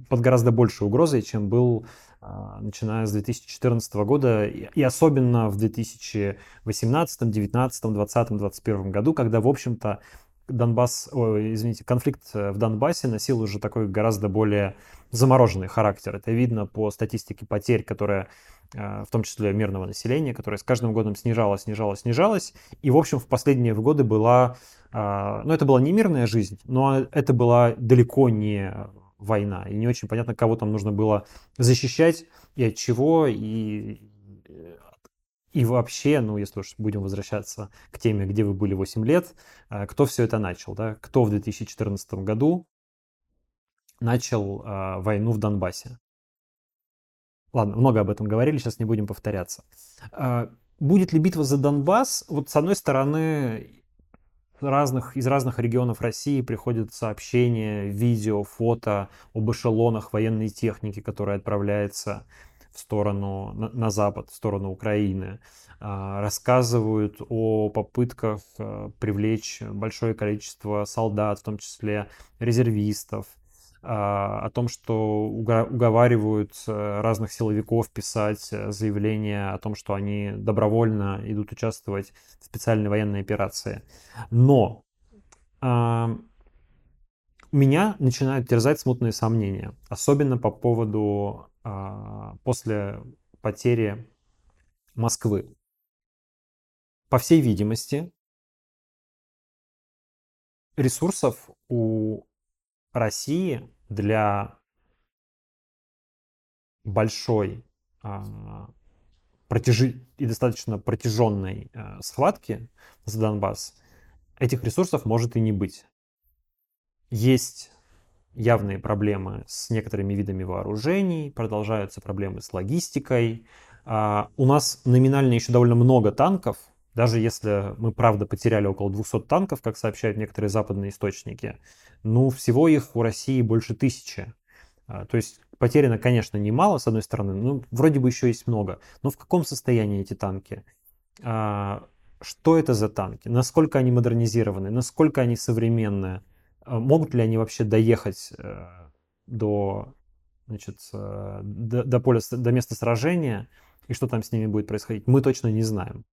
под гораздо большей угрозой, чем был а, начиная с 2014 года и особенно в 2018, 2019, 2020, 2021 году, когда, в общем-то, Донбасс, ой, извините, конфликт э, в Донбассе носил уже такой гораздо более замороженный характер. Это видно по статистике потерь, которая э, в том числе мирного населения, которая с каждым годом снижалась, снижалась, снижалась. И, в общем, в последние годы была, а, ну, это была не мирная жизнь, но это была далеко не война. И не очень понятно, кого там нужно было защищать и от чего, и и вообще, ну, если уж будем возвращаться к теме, где вы были 8 лет, э, кто все это начал, да? Кто в 2014 году начал э, войну в Донбассе? Ладно, много об этом говорили, сейчас не будем повторяться. Э, будет ли битва за Донбасс? Вот с одной стороны, разных, из разных регионов России приходят сообщения, видео, фото об эшелонах военной техники, которая отправляется в сторону, на, на запад, в сторону Украины, а, рассказывают о попытках а, привлечь большое количество солдат, в том числе резервистов, а, о том, что уговаривают разных силовиков писать заявления о том, что они добровольно идут участвовать в специальной военной операции. Но меня начинают терзать смутные сомнения, особенно по поводу а, после потери Москвы. По всей видимости, ресурсов у России для большой а, протяжи... и достаточно протяженной а, схватки за Донбасс этих ресурсов может и не быть. Есть явные проблемы с некоторыми видами вооружений, продолжаются проблемы с логистикой. А, у нас номинально еще довольно много танков, даже если мы, правда, потеряли около 200 танков, как сообщают некоторые западные источники, ну, всего их у России больше тысячи. А, то есть потеряно, конечно, немало, с одной стороны, ну, вроде бы еще есть много. Но в каком состоянии эти танки? А, что это за танки? Насколько они модернизированы? Насколько они современные? А могут ли они вообще доехать э, до, значит, э, до, до поля, до места сражения, и что там с ними будет происходить, мы точно не знаем.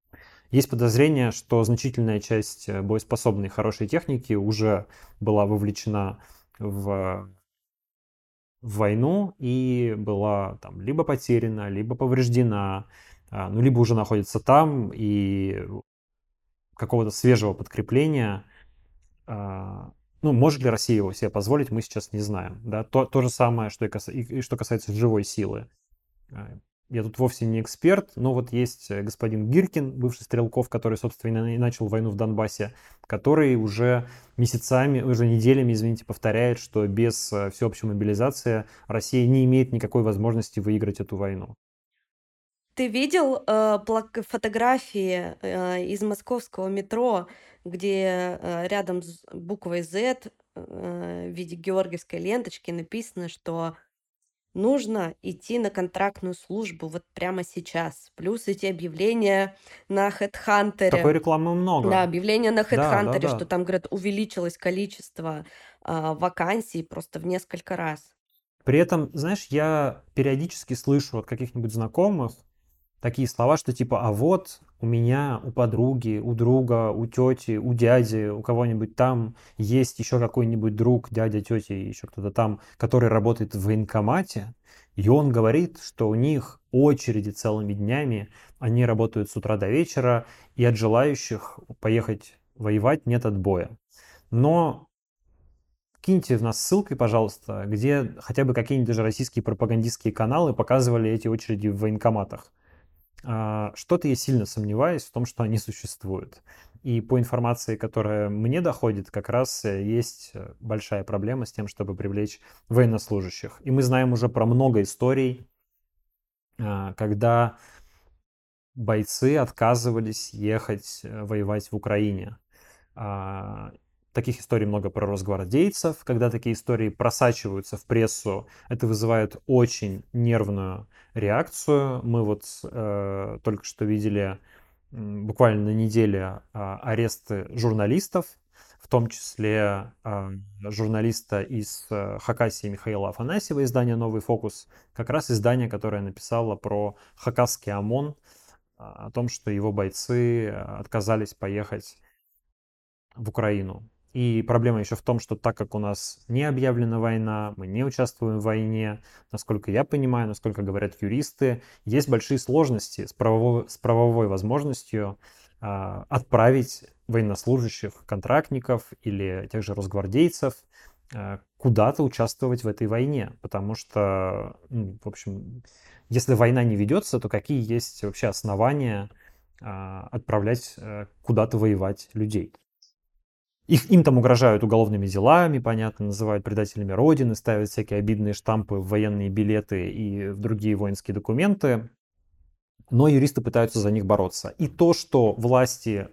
Есть подозрение, что значительная часть э, боеспособной хорошей техники уже была вовлечена в, войну и была там либо потеряна, либо повреждена, а, ну, либо уже находится там, и какого-то свежего подкрепления а, ну, может ли Россия его себе позволить, мы сейчас не знаем. Да? То, то же самое, что и, кас... и что касается живой силы. А, я тут вовсе не эксперт, но вот есть э, господин Гиркин, бывший Стрелков, который, собственно, и начал войну в Донбассе, который уже месяцами, уже неделями, извините, повторяет, что без э, всеобщей мобилизации Россия не имеет никакой возможности выиграть эту войну. Ты видел э, фотографии э, из московского метро, где э, рядом с буквой Z э, в виде георгиевской ленточки написано, что нужно идти на контрактную службу вот прямо сейчас. Плюс эти объявления на HeadHunter. Такой рекламы много. Да, объявления на HeadHunter, да, да, да. что там, говорят, увеличилось количество э, вакансий просто в несколько раз. При этом, знаешь, я периодически слышу от каких-нибудь знакомых, такие слова, что типа, а вот у меня, у подруги, у друга, у тети, у дяди, у кого-нибудь там есть еще какой-нибудь друг, дядя, тетя, еще кто-то там, который работает в военкомате, и он говорит, что у них очереди целыми днями, они работают с утра до вечера, и от желающих поехать воевать нет отбоя. Но киньте в нас ссылкой, пожалуйста, где хотя бы какие-нибудь даже российские пропагандистские каналы показывали эти очереди в военкоматах. А, что-то я сильно сомневаюсь в том, что они существуют. И по информации, которая мне доходит, как раз э, есть э, большая проблема с тем, чтобы привлечь военнослужащих. И мы знаем уже про много историй, а, когда бойцы отказывались ехать э, воевать в Украине. А, Таких историй много про росгвардейцев. Когда такие истории просачиваются в прессу, это вызывает очень нервную реакцию. Мы вот э, только что видели буквально на неделе э, аресты журналистов, в том числе э, журналиста из э, Хакасии Михаила Афанасьева, издания «Новый фокус», как раз издание, которое написало про хакасский ОМОН, о том, что его бойцы отказались поехать в Украину. И проблема еще в том, что так как у нас не объявлена война, мы не участвуем в войне, насколько я понимаю, насколько говорят юристы, есть большие сложности с правовой, с правовой возможностью э, отправить военнослужащих, контрактников или тех же росгвардейцев э, куда-то участвовать в этой войне. Потому что, ну, в общем, если война не ведется, то какие есть вообще основания э, отправлять э, куда-то воевать людей? Их, им там угрожают уголовными делами, понятно, называют предателями Родины, ставят всякие обидные штампы в военные билеты и в другие воинские документы. Но юристы пытаются за них бороться. И то, что власти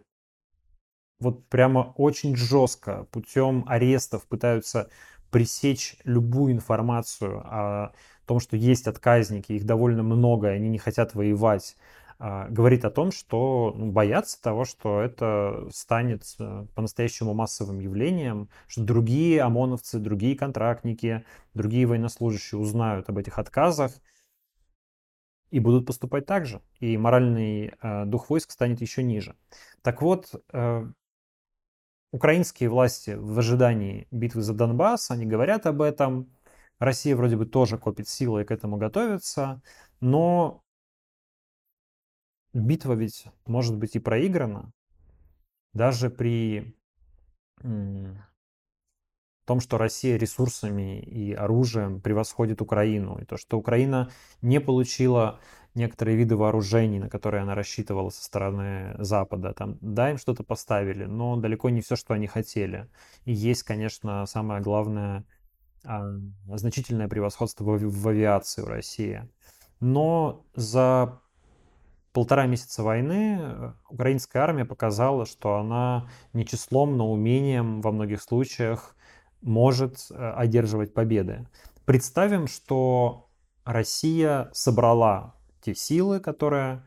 вот прямо очень жестко путем арестов пытаются пресечь любую информацию о том, что есть отказники, их довольно много, они не хотят воевать, говорит о том, что ну, боятся того, что это станет э, по-настоящему массовым явлением, что другие ОМОНовцы, другие контрактники, другие военнослужащие узнают об этих отказах и будут поступать так же. И моральный э, дух войск станет еще ниже. Так вот, э, украинские власти в ожидании битвы за Донбасс, они говорят об этом. Россия вроде бы тоже копит силы и к этому готовится, но битва ведь может быть и проиграна, даже при том, что Россия ресурсами и оружием превосходит Украину, и то, что Украина не получила некоторые виды вооружений, на которые она рассчитывала со стороны Запада. Там, да, им что-то поставили, но далеко не все, что они хотели. И есть, конечно, самое главное, а, значительное превосходство в, авиации у России. Но за полтора месяца войны э, украинская армия показала, что она не числом, но умением во многих случаях может э, одерживать победы. Представим, что Россия собрала те силы, которые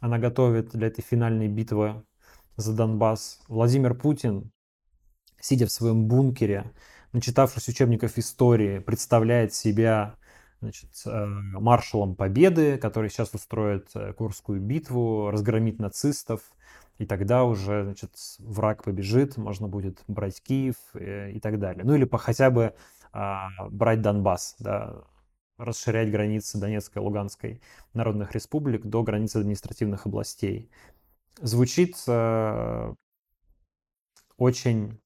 она готовит для этой финальной битвы за Донбасс. Владимир Путин, сидя в своем бункере, начитавшись учебников истории, представляет себя значит, э, маршалом Победы, который сейчас устроит э, Курскую битву, разгромит нацистов, и тогда уже значит, враг побежит, можно будет брать Киев э, и так далее. Ну или по, хотя бы а, брать Донбасс, да, расширять границы Донецкой и Луганской народных республик до границ административных областей. Звучит э, очень,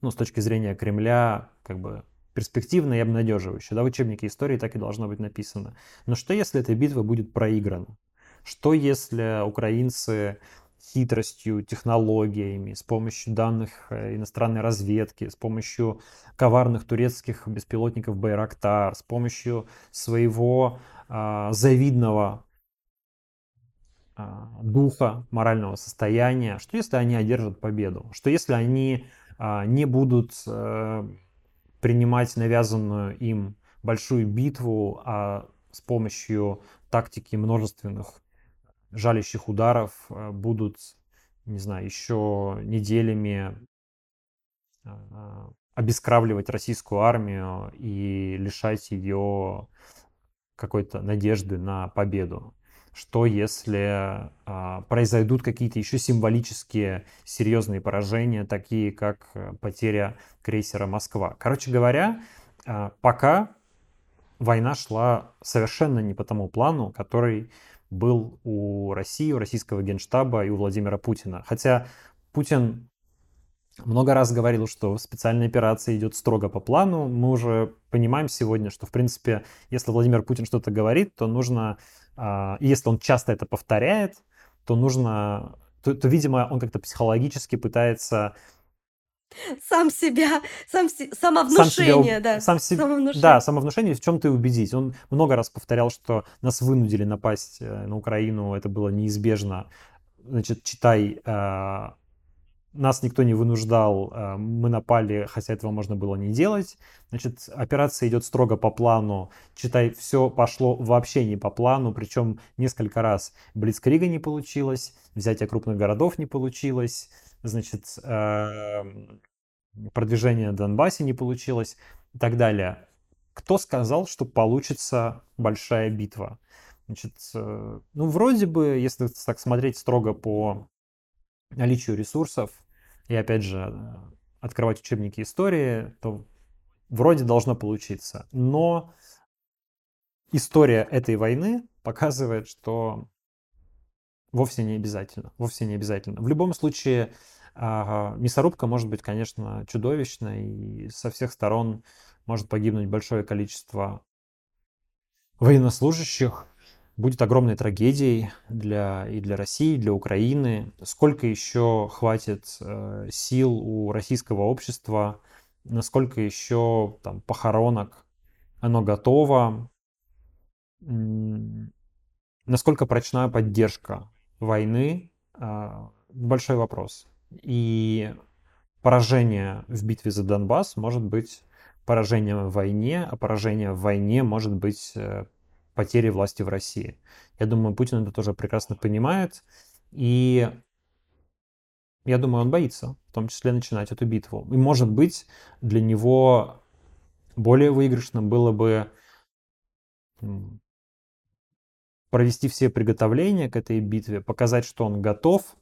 ну, с точки зрения Кремля, как бы перспективно и обнадеживающе. Да, в учебнике истории так и должно быть написано. Но что, если эта битва будет проиграна? Что, если украинцы хитростью, технологиями, с помощью данных э, иностранной разведки, с помощью коварных турецких беспилотников Байрактар, с помощью своего э, завидного э, духа, морального состояния, что если они одержат победу? Что если они э, не будут э, принимать навязанную им большую битву, а с помощью тактики множественных жалящих ударов э, будут, не знаю, еще неделями а, обескравливать российскую армию и лишать ее какой-то надежды на победу. Что если а, произойдут какие-то еще символические серьезные поражения, такие как э, потеря крейсера Москва? Короче говоря, а, пока война шла совершенно не по тому плану, который был у России, у российского генштаба и у Владимира Путина. Хотя Путин много раз говорил, что специальная операция идет строго по плану. Мы уже понимаем сегодня, что, в принципе, если Владимир Путин что-то говорит, то нужно и если он часто это повторяет, то нужно, то, то видимо, он как-то психологически пытается сам себя, сам, самовнушение, сам себя, да. Сам себе, самовнушение. Да, самовнушение в чем-то убедить. Он много раз повторял, что нас вынудили напасть э, на Украину, это было неизбежно. Значит, читай э, нас никто не вынуждал, э, мы напали, хотя этого можно было не делать. Значит, операция идет строго по плану. Читай, все пошло вообще не по плану, причем несколько раз Блицкрига не получилось, взятие крупных городов не получилось, значит, эм, продвижение на Донбассе не получилось и так далее. Кто сказал, что получится большая битва? Значит, э, ну, вроде бы, если так смотреть строго по наличию ресурсов, и опять же открывать учебники истории, то вроде должно получиться. Но история этой войны показывает, что вовсе не обязательно. Вовсе не обязательно. В любом случае, мясорубка может быть, конечно, чудовищной, и со всех сторон может погибнуть большое количество военнослужащих, будет огромной трагедией для, и для России, и для Украины. Сколько еще хватит э, сил у российского общества, насколько еще там, похоронок оно готово, насколько прочна поддержка войны, э, большой вопрос. И поражение в битве за Донбасс может быть поражением в войне, а поражение в войне может быть э, потери власти в России. Я думаю, Путин это тоже прекрасно понимает. И я думаю, он боится, в том числе начинать эту битву. И может быть, для него более выигрышным было бы провести все приготовления к этой битве, показать, что он готов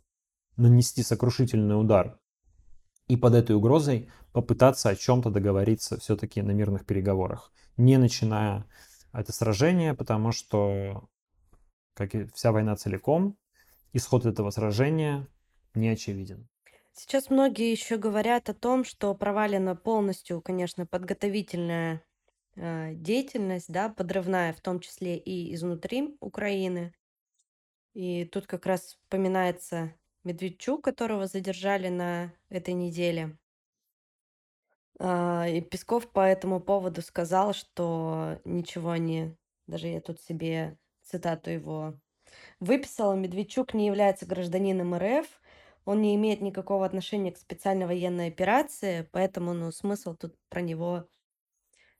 нанести сокрушительный удар и под этой угрозой попытаться о чем-то договориться все-таки на мирных переговорах, не начиная это сражение, потому что, как и вся война целиком, исход этого сражения не очевиден. Сейчас многие еще говорят о том, что провалена полностью, конечно, подготовительная э, деятельность, да, подрывная, в том числе и изнутри Украины. И тут как раз вспоминается Медведчук, которого задержали на этой неделе. А, и Песков по этому поводу сказал, что ничего не... Даже я тут себе цитату его выписала. Медведчук не является гражданином РФ, он не имеет никакого отношения к специальной военной операции, поэтому, ну, смысл тут про него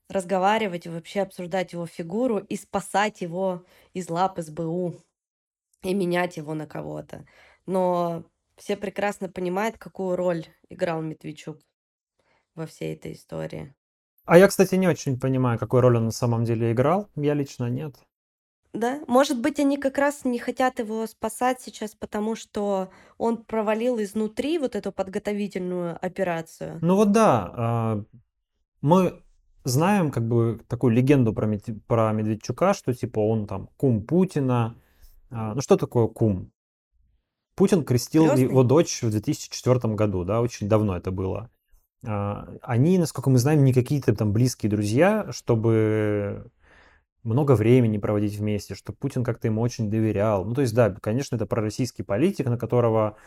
разговаривать и вообще обсуждать его фигуру и спасать его из лап СБУ и менять его на кого-то. Но все прекрасно понимают, какую роль играл Медведчук во всей этой истории. А я, кстати, не очень понимаю, какую роль он на самом деле играл. Я лично нет. Да, может быть, они как раз не хотят его спасать сейчас, потому что он провалил изнутри вот эту подготовительную операцию. Ну вот да, а, мы знаем как бы такую легенду про, про Медведчука, что типа он там кум Путина. А, ну что такое кум? Путин крестил Крестный? его дочь в 2004 году, да, очень давно это было. А, они, насколько мы знаем, не какие-то там близкие друзья, чтобы много времени проводить вместе, что Путин как-то ему очень доверял. Ну, то есть, да, конечно, это пророссийский политик, на которого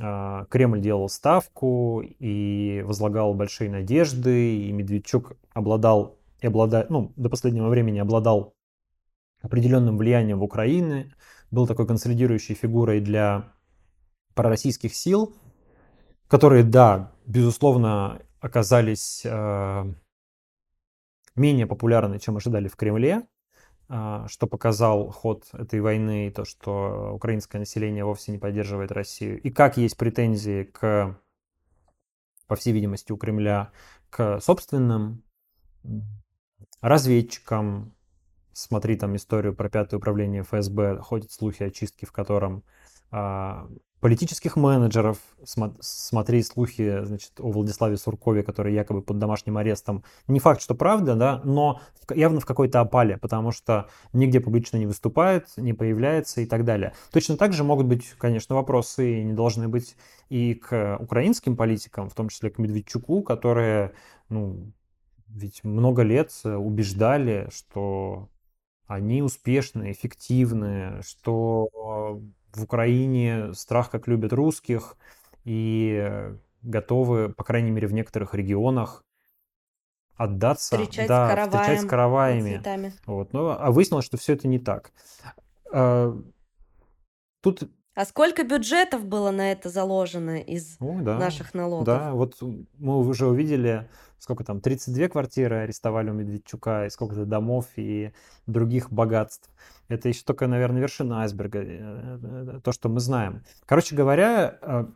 э, Кремль делал ставку и возлагал большие надежды, и Медведчук обладал и обладает, ну, до последнего времени обладал определенным влиянием в Украине, был такой консолидирующей фигурой для пророссийских сил, которые, да, безусловно, оказались э, менее популярны, чем ожидали в Кремле, э, что показал ход этой войны и то, что украинское население вовсе не поддерживает Россию. И как есть претензии к, по всей видимости, у Кремля к собственным разведчикам, смотри там историю про пятое управление ФСБ, ходят слухи о чистке, в котором а, политических менеджеров, смотри слухи значит, о Владиславе Суркове, который якобы под домашним арестом. Не факт, что правда, да, но явно в какой-то опале, потому что нигде публично не выступает, не появляется и так далее. Точно так же могут быть, конечно, вопросы, и не должны быть и к украинским политикам, в том числе к Медведчуку, которые, ну, ведь много лет убеждали, что они успешны, эффективны, что в Украине страх как любят русских и готовы, по крайней мере, в некоторых регионах отдаться, встречать да, караваем, встречать с караваями. Вот. Но, а выяснилось, что все это не так. А, тут А сколько бюджетов было на это заложено из Ой, да, наших налогов? да, вот мы уже увидели, сколько там, 32 квартиры арестовали у Медведчука, и сколько-то домов и других богатств. Это еще только, наверное, вершина айсберга, э, э, то, что мы знаем. Короче говоря, э,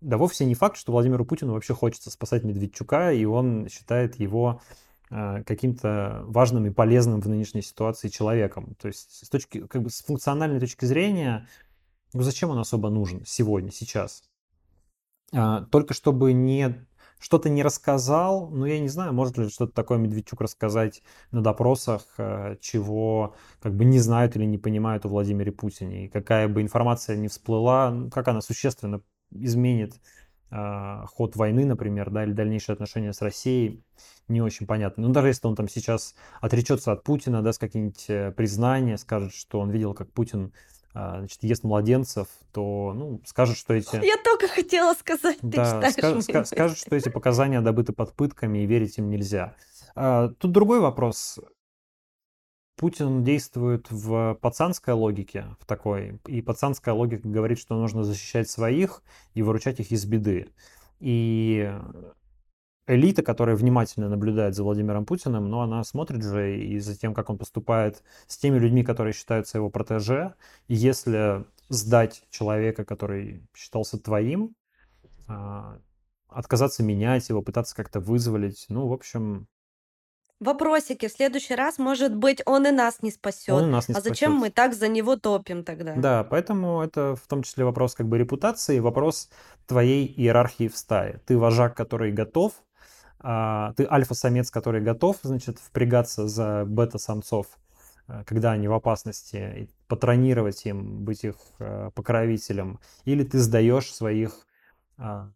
да вовсе не факт, что Владимиру Путину вообще хочется спасать Медведчука, и он считает его каким-то важным и полезным в нынешней ситуации человеком. То есть с точки, как бы с функциональной точки зрения, ну зачем он особо нужен сегодня, сейчас? А, только чтобы не что-то не рассказал, ну я не знаю, может ли что-то такое Медведчук рассказать на допросах, э, чего как бы не знают или не понимают о Владимире Путине. И какая бы информация не всплыла, как она существенно изменит э, ход войны, например, да, или дальнейшие отношения с Россией, не очень понятно. Ну, даже если он там сейчас отречется от Путина, даст какие-нибудь э, признания, скажет, что он видел, как Путин а, значит, ест младенцев, то ну, скажут, что эти... Я только хотела сказать, ты да, читаешь ска- скажут, что эти показания добыты под пытками, и верить им нельзя. А, тут другой вопрос. Путин действует в пацанской логике, в такой, и пацанская логика говорит, что нужно защищать своих и выручать их из беды. И элита, которая внимательно наблюдает за Владимиром Путиным, но она смотрит же и за тем, как он поступает с теми людьми, которые считаются его протеже. И если сдать человека, который считался твоим, а, отказаться менять его, пытаться как-то вызволить, ну, в общем... Вопросики. В следующий раз, может быть, он и нас не спасет. Он и нас не а спасет. зачем мы так за него топим тогда? Да, поэтому это в том числе вопрос как бы репутации, вопрос твоей иерархии в стае. Ты вожак, который готов а, ты альфа-самец, который готов, значит, впрягаться за бета-самцов, э, когда они в опасности, патронировать им, быть их э, покровителем, или ты сдаешь своих а,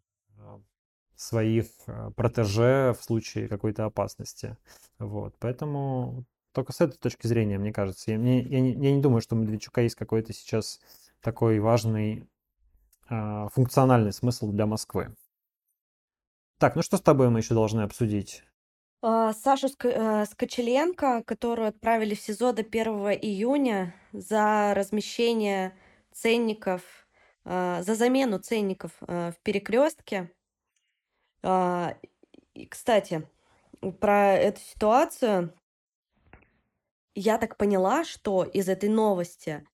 своих э, протеже в случае какой-то опасности. Вот. Поэтому только с этой точки зрения, мне кажется, я, мне, я, не, я не думаю, что у Медведчука есть какой-то сейчас такой важный э, функциональный смысл для Москвы. Так, ну что с тобой мы еще должны обсудить? А, Сашу э, Скочеленко, которую отправили в СИЗО до 1 июня за размещение ценников, а, за замену ценников а, в перекрестке. А, И, кстати, про эту ситуацию я так поняла, что из этой новости,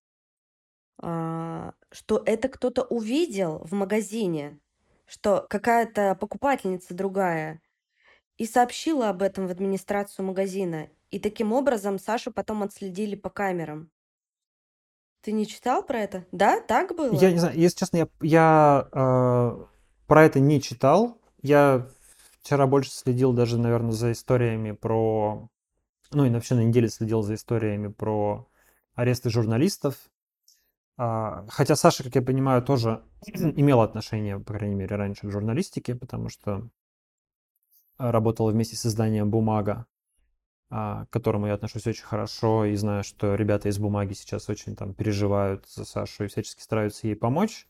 что это кто-то увидел в магазине что какая-то покупательница другая, и сообщила об этом в администрацию магазина. И таким образом Сашу потом отследили по камерам. Ты не читал про это? Да, так было? Я не знаю, если честно, я, я э, про это не читал. Я вчера больше следил даже, наверное, за историями про... Ну и вообще на неделе следил за историями про аресты журналистов. А, хотя Саша, как я понимаю, тоже имел отношение, по крайней мере, раньше к журналистике, потому что работала вместе с изданием «Бумага», а, к которому я отношусь очень хорошо и знаю, что ребята из «Бумаги» сейчас очень там переживают за Сашу и всячески стараются ей помочь.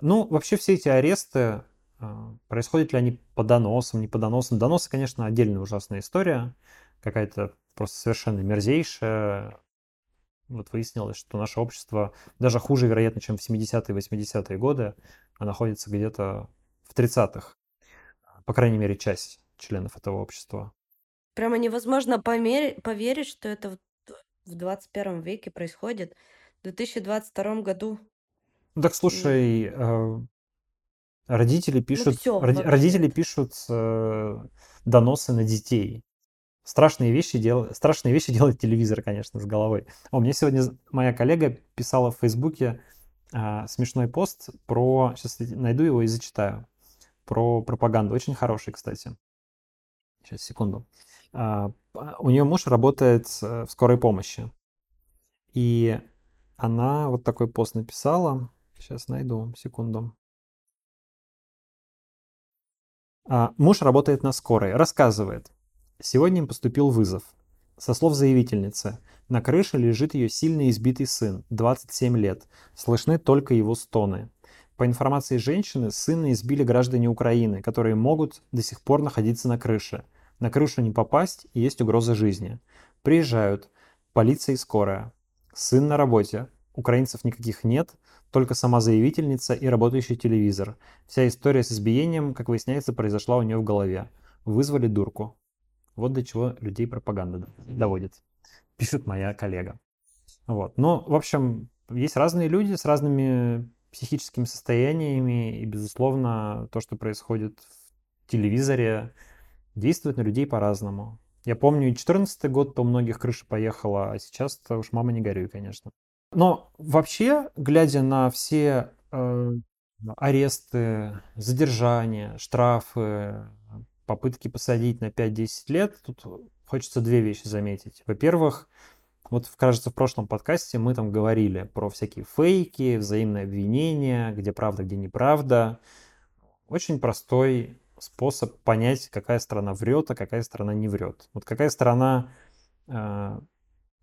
Ну, вообще все эти аресты, а, происходят ли они по доносам, не по доносам? Доносы, конечно, отдельная ужасная история, какая-то просто совершенно мерзейшая, вот выяснилось, что наше общество даже хуже, вероятно, чем в 70-е 80-е годы, а находится где-то в 30-х. По крайней мере, часть членов этого общества. Прямо невозможно помер... поверить, что это в 21 веке происходит. В 2022 году. Ну, так слушай, э, родители ну, пишут, ну, роди... родители пишут э, доносы на детей. Страшные вещи, дел... Страшные вещи делает телевизор, конечно, с головой. О, мне сегодня моя коллега писала в Фейсбуке а, смешной пост про... Сейчас найду его и зачитаю. Про пропаганду. Очень хороший, кстати. Сейчас, секунду. А, у нее муж работает в скорой помощи. И она вот такой пост написала. Сейчас найду, секунду. А, муж работает на скорой. Рассказывает. Сегодня им поступил вызов. Со слов заявительницы, на крыше лежит ее сильно избитый сын, 27 лет. Слышны только его стоны. По информации женщины, сына избили граждане Украины, которые могут до сих пор находиться на крыше. На крышу не попасть и есть угроза жизни. Приезжают. Полиция и скорая. Сын на работе. Украинцев никаких нет. только сама заявительница и работающий телевизор. Вся история с избиением, как выясняется, произошла у нее в голове. Вызвали дурку. Вот до чего людей пропаганда доводит. Пишет моя коллега. Вот. Но, в общем, есть разные люди с разными психическими состояниями, и, безусловно, то, что происходит в телевизоре, действует на людей по-разному. Я помню, 2014 год, то у многих крыша поехала, а сейчас -то уж мама не горюй, конечно. Но вообще, глядя на все э, аресты, задержания, штрафы, попытки посадить на 5-10 лет, тут хочется две вещи заметить. Во-первых, вот, кажется, в прошлом подкасте мы там говорили про всякие фейки, взаимные обвинения, где правда, где неправда. Очень простой способ понять, какая страна врет, а какая страна не врет. Вот какая страна э,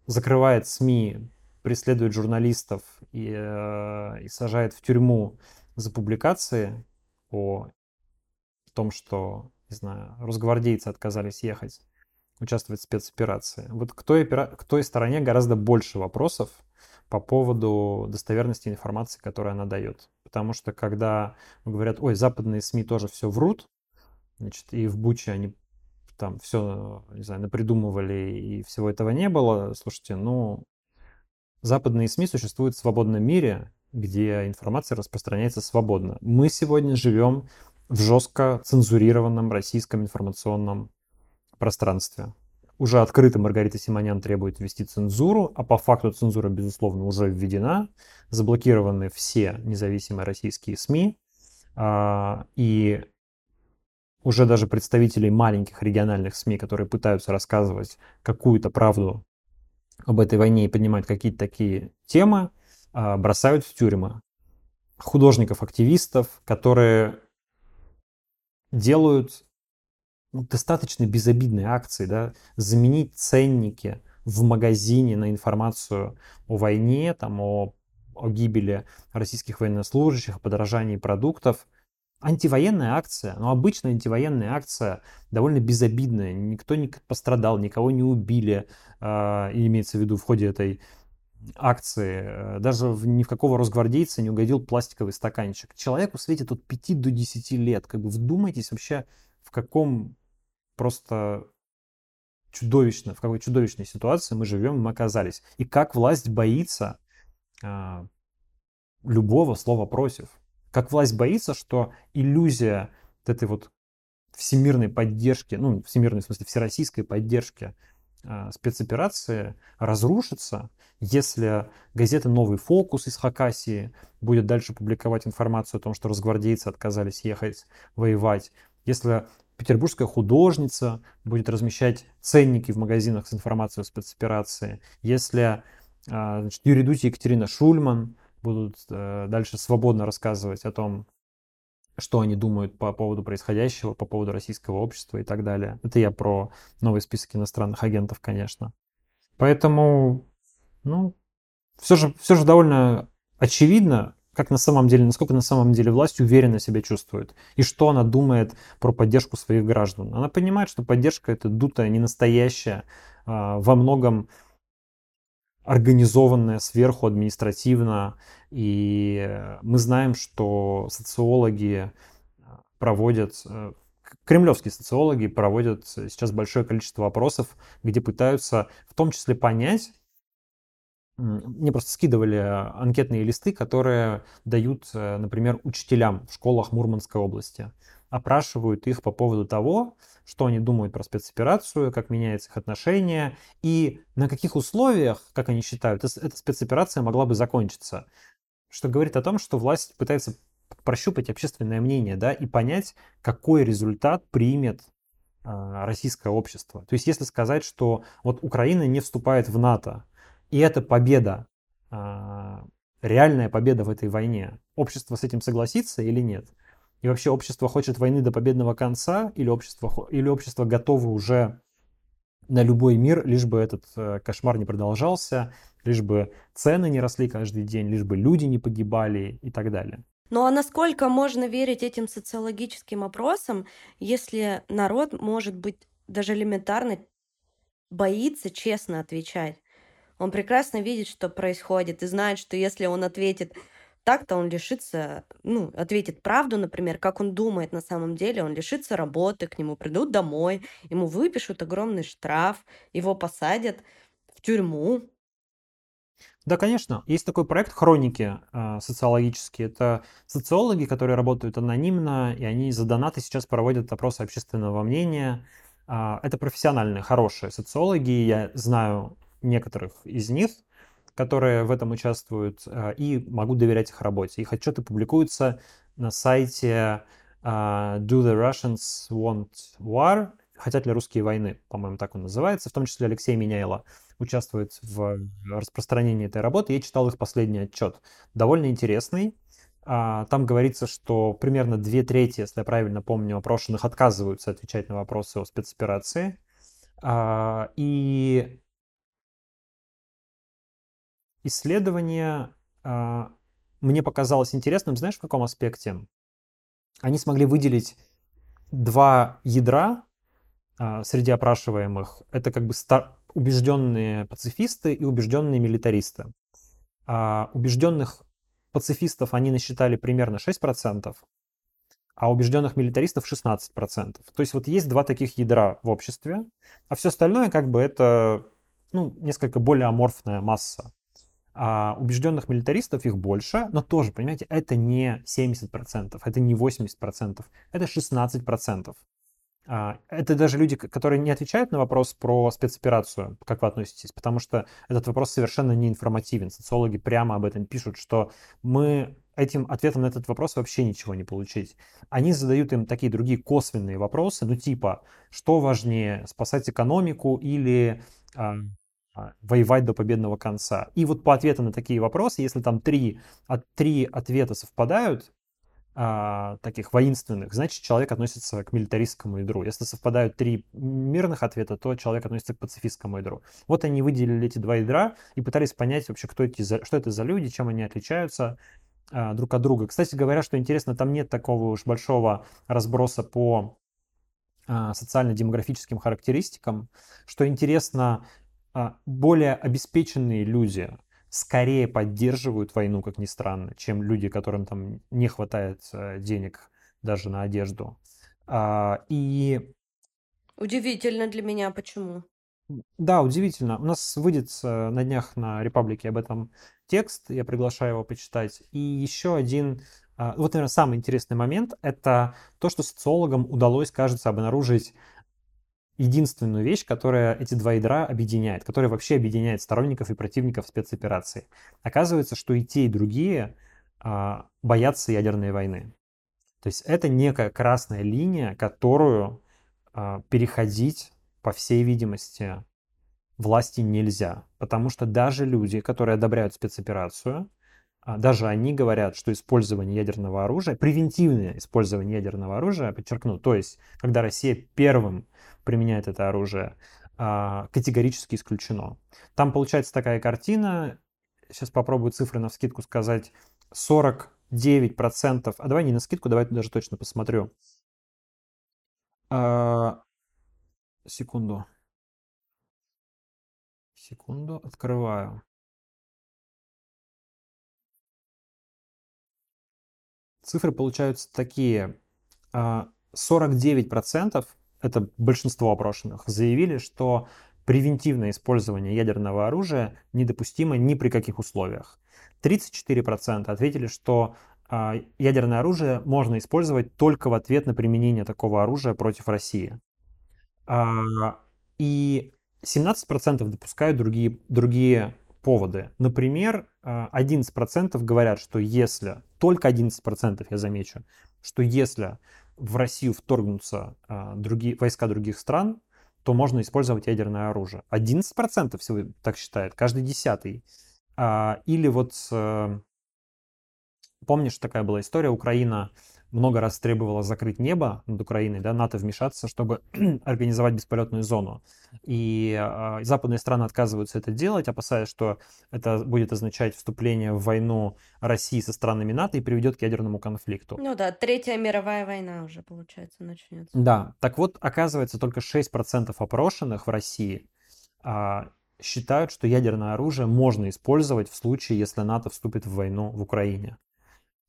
закрывает СМИ, преследует журналистов и, э, и сажает в тюрьму за публикации о том, что, не знаю, росгвардейцы отказались ехать участвовать в спецоперации. Вот к той, к той стороне гораздо больше вопросов по поводу достоверности информации, которую она дает. Потому что когда говорят, ой, западные СМИ тоже все врут, значит, и в Буче они там все, не знаю, напридумывали, и всего этого не было, слушайте, ну, западные СМИ существуют в свободном мире, где информация распространяется свободно. Мы сегодня живем в жестко цензурированном российском информационном пространстве. Уже открыто Маргарита Симонян требует ввести цензуру, а по факту цензура, безусловно, уже введена. Заблокированы все независимые российские СМИ. А, и уже даже представителей маленьких региональных СМИ, которые пытаются рассказывать какую-то правду об этой войне и поднимают какие-то такие темы, а, бросают в тюрьмы. Художников, активистов, которые делают ну, достаточно безобидные акции, да, заменить ценники в магазине на информацию о войне, там, о, о гибели российских военнослужащих, о подорожании продуктов. Антивоенная акция, но обычная антивоенная акция довольно безобидная. Никто не пострадал, никого не убили, э, имеется в виду в ходе этой акции. Даже в, ни в какого росгвардейца не угодил пластиковый стаканчик. Человеку светит от 5 до 10 лет. Как бы вдумайтесь вообще, в каком просто чудовищно, в какой чудовищной ситуации мы живем, мы оказались. И как власть боится а, любого слова против. Как власть боится, что иллюзия вот этой вот всемирной поддержки, ну, всемирной, в смысле, всероссийской поддержки спецоперации разрушится, если газета «Новый фокус» из Хакасии будет дальше публиковать информацию о том, что разгвардейцы отказались ехать воевать, если петербургская художница будет размещать ценники в магазинах с информацией о спецоперации, если а, значит, Юрий Дудь и Екатерина Шульман будут э, дальше свободно рассказывать о том, что они думают по поводу происходящего, по поводу российского общества и так далее. Это я про новый список иностранных агентов, конечно. Поэтому, ну, все же, все же довольно очевидно, как на самом деле, насколько на самом деле власть уверенно себя чувствует и что она думает про поддержку своих граждан. Она понимает, что поддержка это дутая, не настоящая, а, во многом организованная сверху административно. И мы знаем, что социологи проводят, э, кремлевские социологи проводят сейчас большое количество вопросов, где пытаются в том числе понять, мне просто скидывали анкетные листы, которые дают, э, например, учителям в школах Мурманской области. Опрашивают их по поводу того, что они думают про спецоперацию, как меняется их отношение и на каких условиях, как они считают, эта спецоперация могла бы закончиться. Что говорит о том, что власть пытается прощупать общественное мнение да, и понять, какой результат примет э, российское общество. То есть если сказать, что вот Украина не вступает в НАТО, и это победа, а, реальная победа в этой войне. Общество с этим согласится или нет? И вообще общество хочет войны до победного конца или общество, или общество готово уже на любой мир, лишь бы этот э, кошмар не продолжался, лишь бы цены не росли каждый день, лишь бы люди не погибали и так далее. Ну а насколько можно верить этим социологическим опросам, если народ, может быть, даже элементарно боится честно отвечать? Он прекрасно видит, что происходит, и знает, что если он ответит Так-то он лишится, ну, ответит правду, например, как он думает на самом деле, он лишится работы, к нему придут домой, ему выпишут огромный штраф, его посадят в тюрьму. Да, конечно. Есть такой проект «Хроники» э, социологические. Это социологи, которые работают анонимно, и они за донаты сейчас проводят опросы общественного мнения. Э, это профессиональные, хорошие социологи. Я знаю некоторых из них, которые в этом участвуют, э, и могу доверять их работе. Их отчеты публикуются на сайте э, Do the Russians Want War? Хотят ли русские войны? По-моему, так он называется. В том числе Алексей Меняйло участвует в распространении этой работы. Я читал их последний отчет. Довольно интересный. А, там говорится, что примерно две трети, если я правильно помню, опрошенных отказываются отвечать на вопросы о спецоперации. А, и исследование а, мне показалось интересным, знаешь, в каком аспекте? Они смогли выделить два ядра среди опрашиваемых. Это как бы убежденные пацифисты и убежденные милитаристы. А убежденных пацифистов они насчитали примерно 6%, а убежденных милитаристов 16%. То есть вот есть два таких ядра в обществе, а все остальное как бы это ну, несколько более аморфная масса. А убежденных милитаристов их больше, но тоже, понимаете, это не 70%, это не 80%, это 16%. А, это даже люди, которые не отвечают на вопрос про спецоперацию, как вы относитесь, потому что этот вопрос совершенно не информативен. Социологи прямо об этом пишут, что мы этим ответом на этот вопрос вообще ничего не получить. Они задают им такие другие косвенные вопросы, ну типа, что важнее, спасать экономику или а, воевать до победного конца. И вот по ответам на такие вопросы, если там три, от, три ответа совпадают, а, таких воинственных, значит, человек относится к милитаристскому ядру. Если совпадают три мирных ответа, то человек относится к пацифистскому ядру. Вот они выделили эти два ядра и пытались понять вообще, кто эти, что это за люди, чем они отличаются а, друг от друга. Кстати говоря, что интересно, там нет такого уж большого разброса по а, социально-демографическим характеристикам. Что интересно, а, более обеспеченные люди, скорее поддерживают войну, как ни странно, чем люди, которым там не хватает э, денег даже на одежду. А, и Удивительно для меня, почему? да, удивительно. У нас выйдет на днях на Репаблике об этом текст, я приглашаю его почитать. И еще один, а, вот, наверное, самый интересный момент, это то, что социологам удалось, кажется, обнаружить единственную вещь, которая эти два ядра объединяет, которая вообще объединяет сторонников и противников спецоперации. Оказывается, что и те, и другие а, боятся ядерной войны. То есть это некая красная линия, которую а, переходить, по всей видимости, власти нельзя. Потому что даже люди, которые одобряют спецоперацию, даже они говорят, что использование ядерного оружия, превентивное использование ядерного оружия, подчеркну, то есть когда Россия первым применяет это оружие, а, категорически исключено. Там получается такая картина, сейчас попробую цифры на скидку сказать, 49%, а давай не на скидку, давай даже точно посмотрю. А, секунду. Секунду, открываю. Цифры получаются такие. 49% это большинство опрошенных, заявили, что превентивное использование ядерного оружия недопустимо ни при каких условиях. 34% ответили, что а, ядерное оружие можно использовать только в ответ на применение такого оружия против России. А, и 17% допускают другие, другие поводы. Например, 11% а, говорят, что если, только 11% я замечу, что если в Россию вторгнутся а, другие, войска других стран, то можно использовать ядерное оружие. 11% всего так считает, каждый десятый. А, или вот, а, помнишь, такая была история, Украина много раз требовала закрыть небо над Украиной, да, НАТО вмешаться, чтобы организовать бесполетную зону. И э, западные страны отказываются это делать, опасаясь, что это будет означать вступление в войну России со странами НАТО и приведет к ядерному конфликту. Ну да, Третья мировая война уже, получается, начнется. Да, так вот, оказывается, только 6% опрошенных в России э, считают, что ядерное оружие можно использовать в случае, если НАТО вступит в войну в Украине.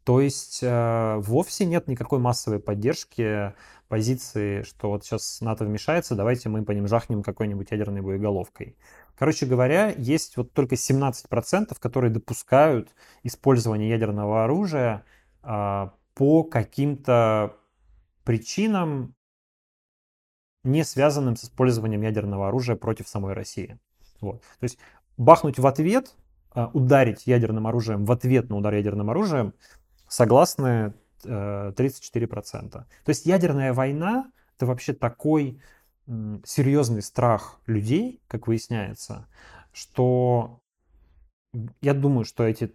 То есть э, вовсе нет никакой массовой поддержки позиции, что вот сейчас НАТО вмешается, давайте мы по ним жахнем какой-нибудь ядерной боеголовкой. Короче говоря, есть вот только 17%, которые допускают использование ядерного оружия э, по каким-то причинам, не связанным с использованием ядерного оружия против самой России. Вот. То есть бахнуть в ответ, а, ударить ядерным оружием в ответ на удар ядерным оружием согласны 34%. Э, То есть ядерная война — это вообще такой серьезный страх людей, как выясняется, что я думаю, что эти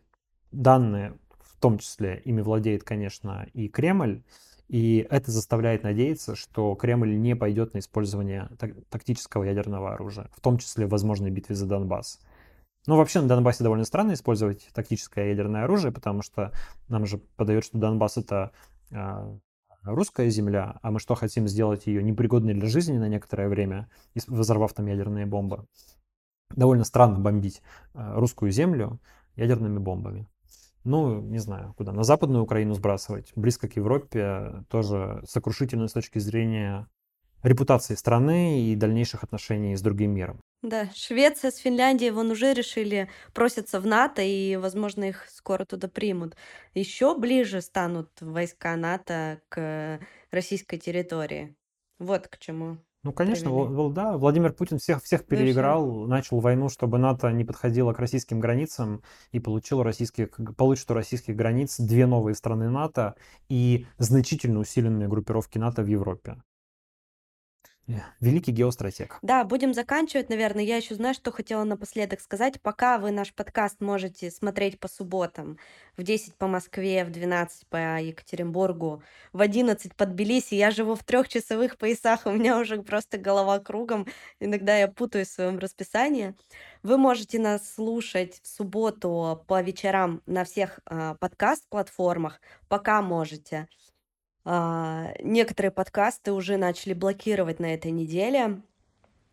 данные, в том числе, ими владеет, конечно, и Кремль, и это заставляет надеяться, что Кремль не пойдет на использование тактического ядерного оружия, в том числе в возможной битве за Донбасс. Ну, вообще на Донбассе довольно странно использовать тактическое ядерное оружие, потому что нам же подает, что Донбасс это э, русская земля, а мы что, хотим сделать ее непригодной для жизни на некоторое время, взорвав там ядерные бомбы. Довольно странно бомбить э, русскую землю ядерными бомбами. Ну, не знаю, куда. На Западную Украину сбрасывать, близко к Европе, тоже сокрушительно с точки зрения репутации страны и дальнейших отношений с другим миром. Да, Швеция с Финляндией вон уже решили просятся в НАТО, и, возможно, их скоро туда примут. Еще ближе станут войска НАТО к российской территории. Вот к чему ну, конечно, провели. да, Владимир Путин всех, всех переиграл, Дальше. начал войну, чтобы НАТО не подходило к российским границам и получил российских, получит у российских границ две новые страны НАТО и значительно усиленные группировки НАТО в Европе. Великий геостратег. Да, будем заканчивать, наверное. Я еще знаю, что хотела напоследок сказать. Пока вы наш подкаст можете смотреть по субботам в 10 по Москве, в 12 по Екатеринбургу, в 11 под Тбилиси. Я живу в трехчасовых поясах, у меня уже просто голова кругом. Иногда я путаю в своем расписании. Вы можете нас слушать в субботу по вечерам на всех э, подкаст-платформах. Пока можете. А, некоторые подкасты уже начали блокировать на этой неделе.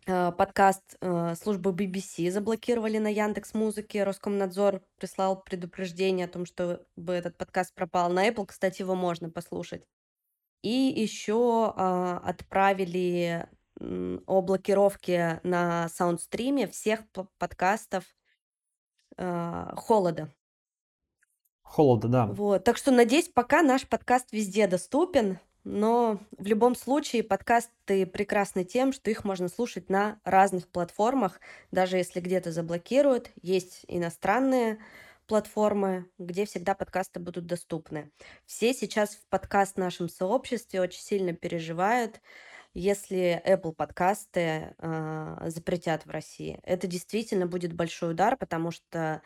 А, подкаст а, службы BBC заблокировали на Яндекс Музыке. Роскомнадзор прислал предупреждение о том, что бы этот подкаст пропал. На Apple, кстати, его можно послушать. И еще отправили о блокировке на саундстриме всех подкастов холода. Холода, да. Вот. Так что, надеюсь, пока наш подкаст везде доступен, но в любом случае подкасты прекрасны тем, что их можно слушать на разных платформах, даже если где-то заблокируют. Есть иностранные платформы, где всегда подкасты будут доступны. Все сейчас в подкаст нашем сообществе очень сильно переживают, если Apple подкасты э, запретят в России. Это действительно будет большой удар, потому что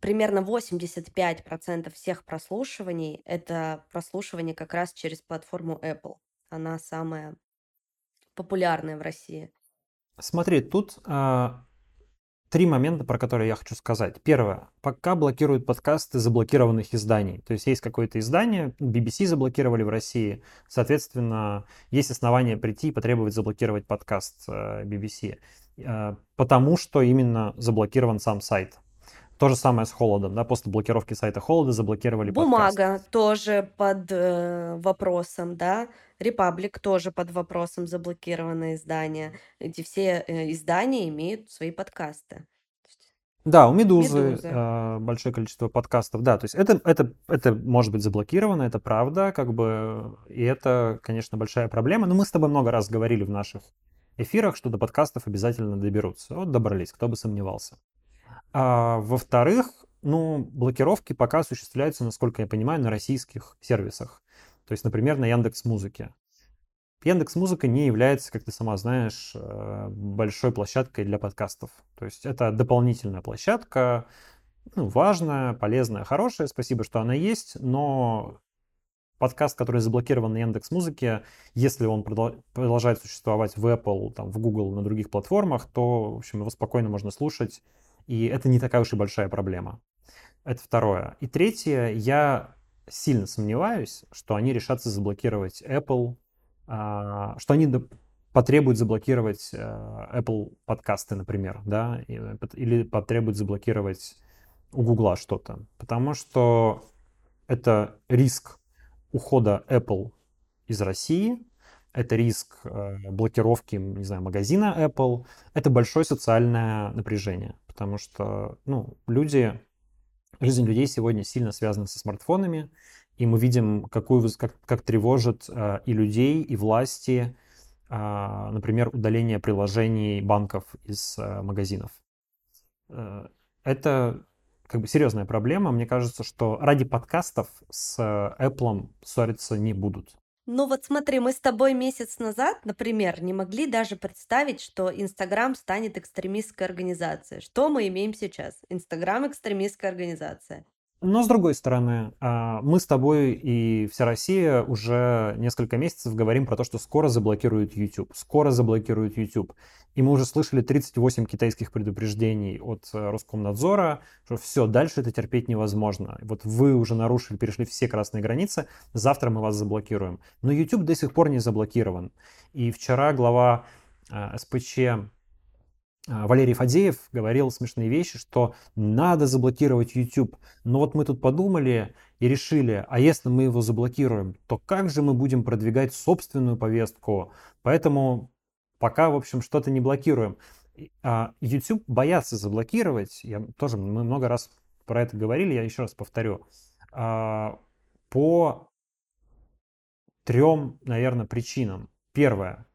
примерно 85% всех прослушиваний это прослушивание как раз через платформу Apple. Она самая популярная в России. Смотри, тут а, три момента, про которые я хочу сказать. Первое. Пока блокируют подкасты заблокированных изданий. То есть есть какое-то издание, BBC заблокировали в России, соответственно, есть основания прийти и потребовать заблокировать подкаст э, BBC. Э, потому что именно заблокирован сам сайт. То же самое с холодом, да, после блокировки сайта холода заблокировали Бумага подкаст. тоже под э, вопросом, да. Репаблик тоже под вопросом заблокированное издание. Эти все э, издания имеют свои подкасты. Да, у Медузы, Медузы. Э, большое количество подкастов, да, то есть это, это, это может быть заблокировано, это правда, как бы, и это, конечно, большая проблема, но мы с тобой много раз говорили в наших эфирах, что до подкастов обязательно доберутся. Вот добрались, кто бы сомневался. А, во-вторых, ну, блокировки пока осуществляются, насколько я понимаю, на российских сервисах. То есть, например, на Яндекс Музыке. Яндекс Музыка не является, как ты сама знаешь, э, большой площадкой для подкастов. То есть это дополнительная площадка, ну, важная, полезная, хорошая. Спасибо, что она есть, но подкаст, который заблокирован на Яндекс Музыке, если он продолжает существовать в Apple, там, в Google, на других платформах, то, в общем, его спокойно можно слушать и это не такая уж и большая проблема. Это второе. И третье, я сильно сомневаюсь, что они решатся заблокировать Apple, а, что они потребуют заблокировать э, Apple подкасты, например, да, или потребуют заблокировать у Гугла что-то. Потому что Это риск ухода Apple из России, это риск э, блокировки, не знаю, магазина Apple, это большое социальное напряжение, потому что, ну, люди, жизнь людей сегодня сильно связана со смартфонами, и мы видим, какую, как, как тревожит э, и людей, и власти, э, например, удаление приложений банков из магазинов. Это как бы серьезная проблема. Мне кажется, что ради подкастов с Apple ссориться не будут. Ну вот смотри, мы с тобой месяц назад, например, не могли даже представить, что Инстаграм станет экстремистской организацией. Что мы имеем сейчас? Инстаграм экстремистская организация. Но с другой стороны, а, мы с тобой и вся Россия уже несколько месяцев говорим про то, что скоро заблокируют YouTube. Скоро заблокируют YouTube. И мы уже слышали 38 китайских предупреждений от э, Роскомнадзора, что все, дальше это терпеть невозможно. Вот вы уже нарушили, перешли все красные границы, завтра мы вас заблокируем. Но YouTube до сих пор не заблокирован. И вчера глава э, СПЧ Валерий Фадеев говорил смешные вещи, что надо заблокировать YouTube. Но вот мы тут подумали и решили, а если мы его заблокируем, то как же мы будем продвигать собственную повестку? Поэтому пока, в общем, что-то не блокируем. А, YouTube боятся заблокировать. Я тоже, мы много раз про это говорили, я еще раз повторю. А, по трем, наверное, причинам. Первое.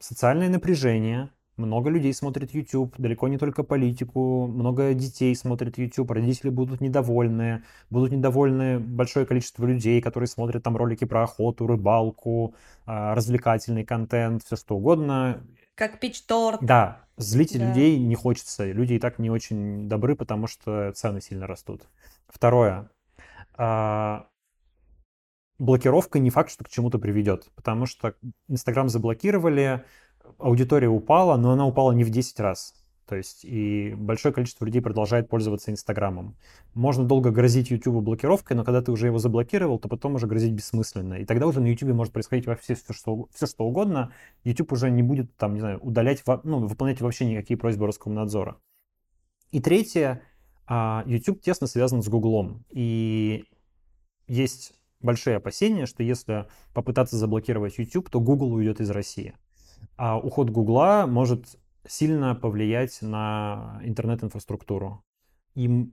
Социальное напряжение – много людей смотрит YouTube, далеко не только политику, много детей смотрит YouTube, родители будут недовольны, будут недовольны большое количество людей, которые смотрят там ролики про охоту, рыбалку, а, развлекательный контент, все что угодно. Как пич торт. Да, злить да. людей не хочется, люди и так не очень добры, потому что цены сильно растут. Второе. А, блокировка не факт, что к чему-то приведет, потому что Инстаграм заблокировали, аудитория упала, но она упала не в 10 раз. То есть и большое количество людей продолжает пользоваться Инстаграмом. Можно долго грозить YouTube блокировкой, но когда ты уже его заблокировал, то потом уже грозить бессмысленно. И тогда уже на YouTube может происходить вообще все, что, все, что угодно. YouTube уже не будет там, не знаю, удалять, ну, выполнять вообще никакие просьбы Роскомнадзора. И третье, а, YouTube тесно связан с Гуглом. И есть большие опасения, что если попытаться заблокировать YouTube, то Google уйдет из России а уход Гугла может сильно повлиять на интернет-инфраструктуру. И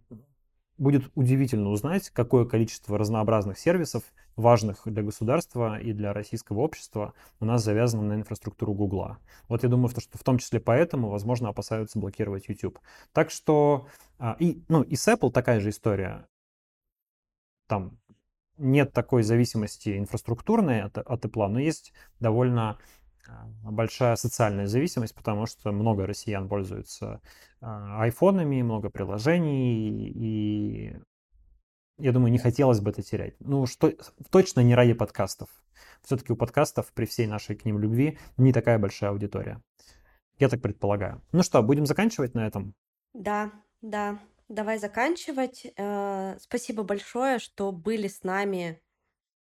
будет удивительно узнать, какое количество разнообразных сервисов, важных для государства и для российского общества, у нас завязано на инфраструктуру Гугла. Вот я думаю, что в том числе поэтому, возможно, опасаются блокировать YouTube. Так что, а, и, ну, и с Apple такая же история. Там нет такой зависимости инфраструктурной от, от Apple, но есть довольно большая социальная зависимость, потому что много россиян пользуются а, айфонами, много приложений, и я думаю, не хотелось бы это терять. Ну, что, точно не ради подкастов. Все-таки у подкастов, при всей нашей к ним любви, не такая большая аудитория. Я так предполагаю. Ну что, будем заканчивать на этом? Да, да. Давай заканчивать. Э, спасибо большое, что были с нами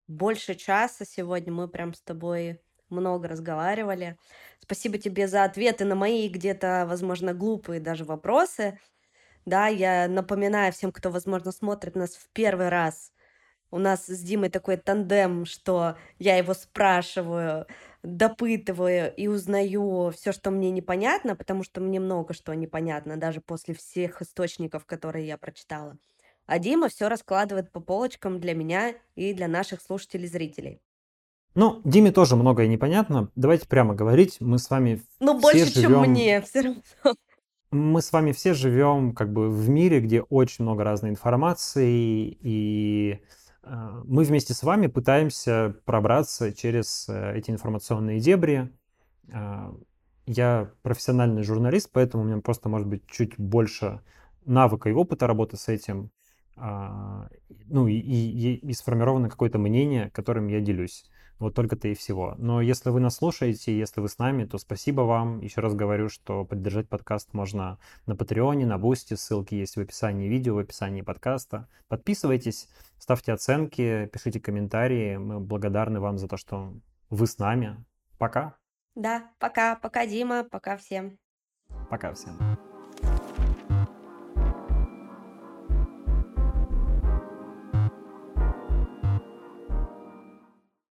больше часа сегодня. Мы прям с тобой много разговаривали. Спасибо тебе за ответы на мои где-то, возможно, глупые даже вопросы. Да, я напоминаю всем, кто, возможно, смотрит нас в первый раз. У нас с Димой такой тандем, что я его спрашиваю, допытываю и узнаю все, что мне непонятно, потому что мне много что непонятно, даже после всех источников, которые я прочитала. А Дима все раскладывает по полочкам для меня и для наших слушателей-зрителей. Ну, Диме тоже многое непонятно. Давайте прямо говорить. Мы с вами Ну, больше, живем... чем мне, все равно. Мы с вами все живем как бы в мире, где очень много разной информации, и э, мы вместе с вами пытаемся пробраться через э, эти информационные дебри. Э, я профессиональный журналист, поэтому у меня просто может быть чуть больше навыка и опыта работы с этим. Ну и, и, и сформировано какое-то мнение, которым я делюсь. Вот только-то и всего. Но если вы нас слушаете, если вы с нами, то спасибо вам. Еще раз говорю, что поддержать подкаст можно на Патреоне, на Бусти. Ссылки есть в описании видео, в описании подкаста. Подписывайтесь, ставьте оценки, пишите комментарии. Мы благодарны вам за то, что вы с нами. Пока. Да, пока. Пока, Дима. Пока всем. Пока всем.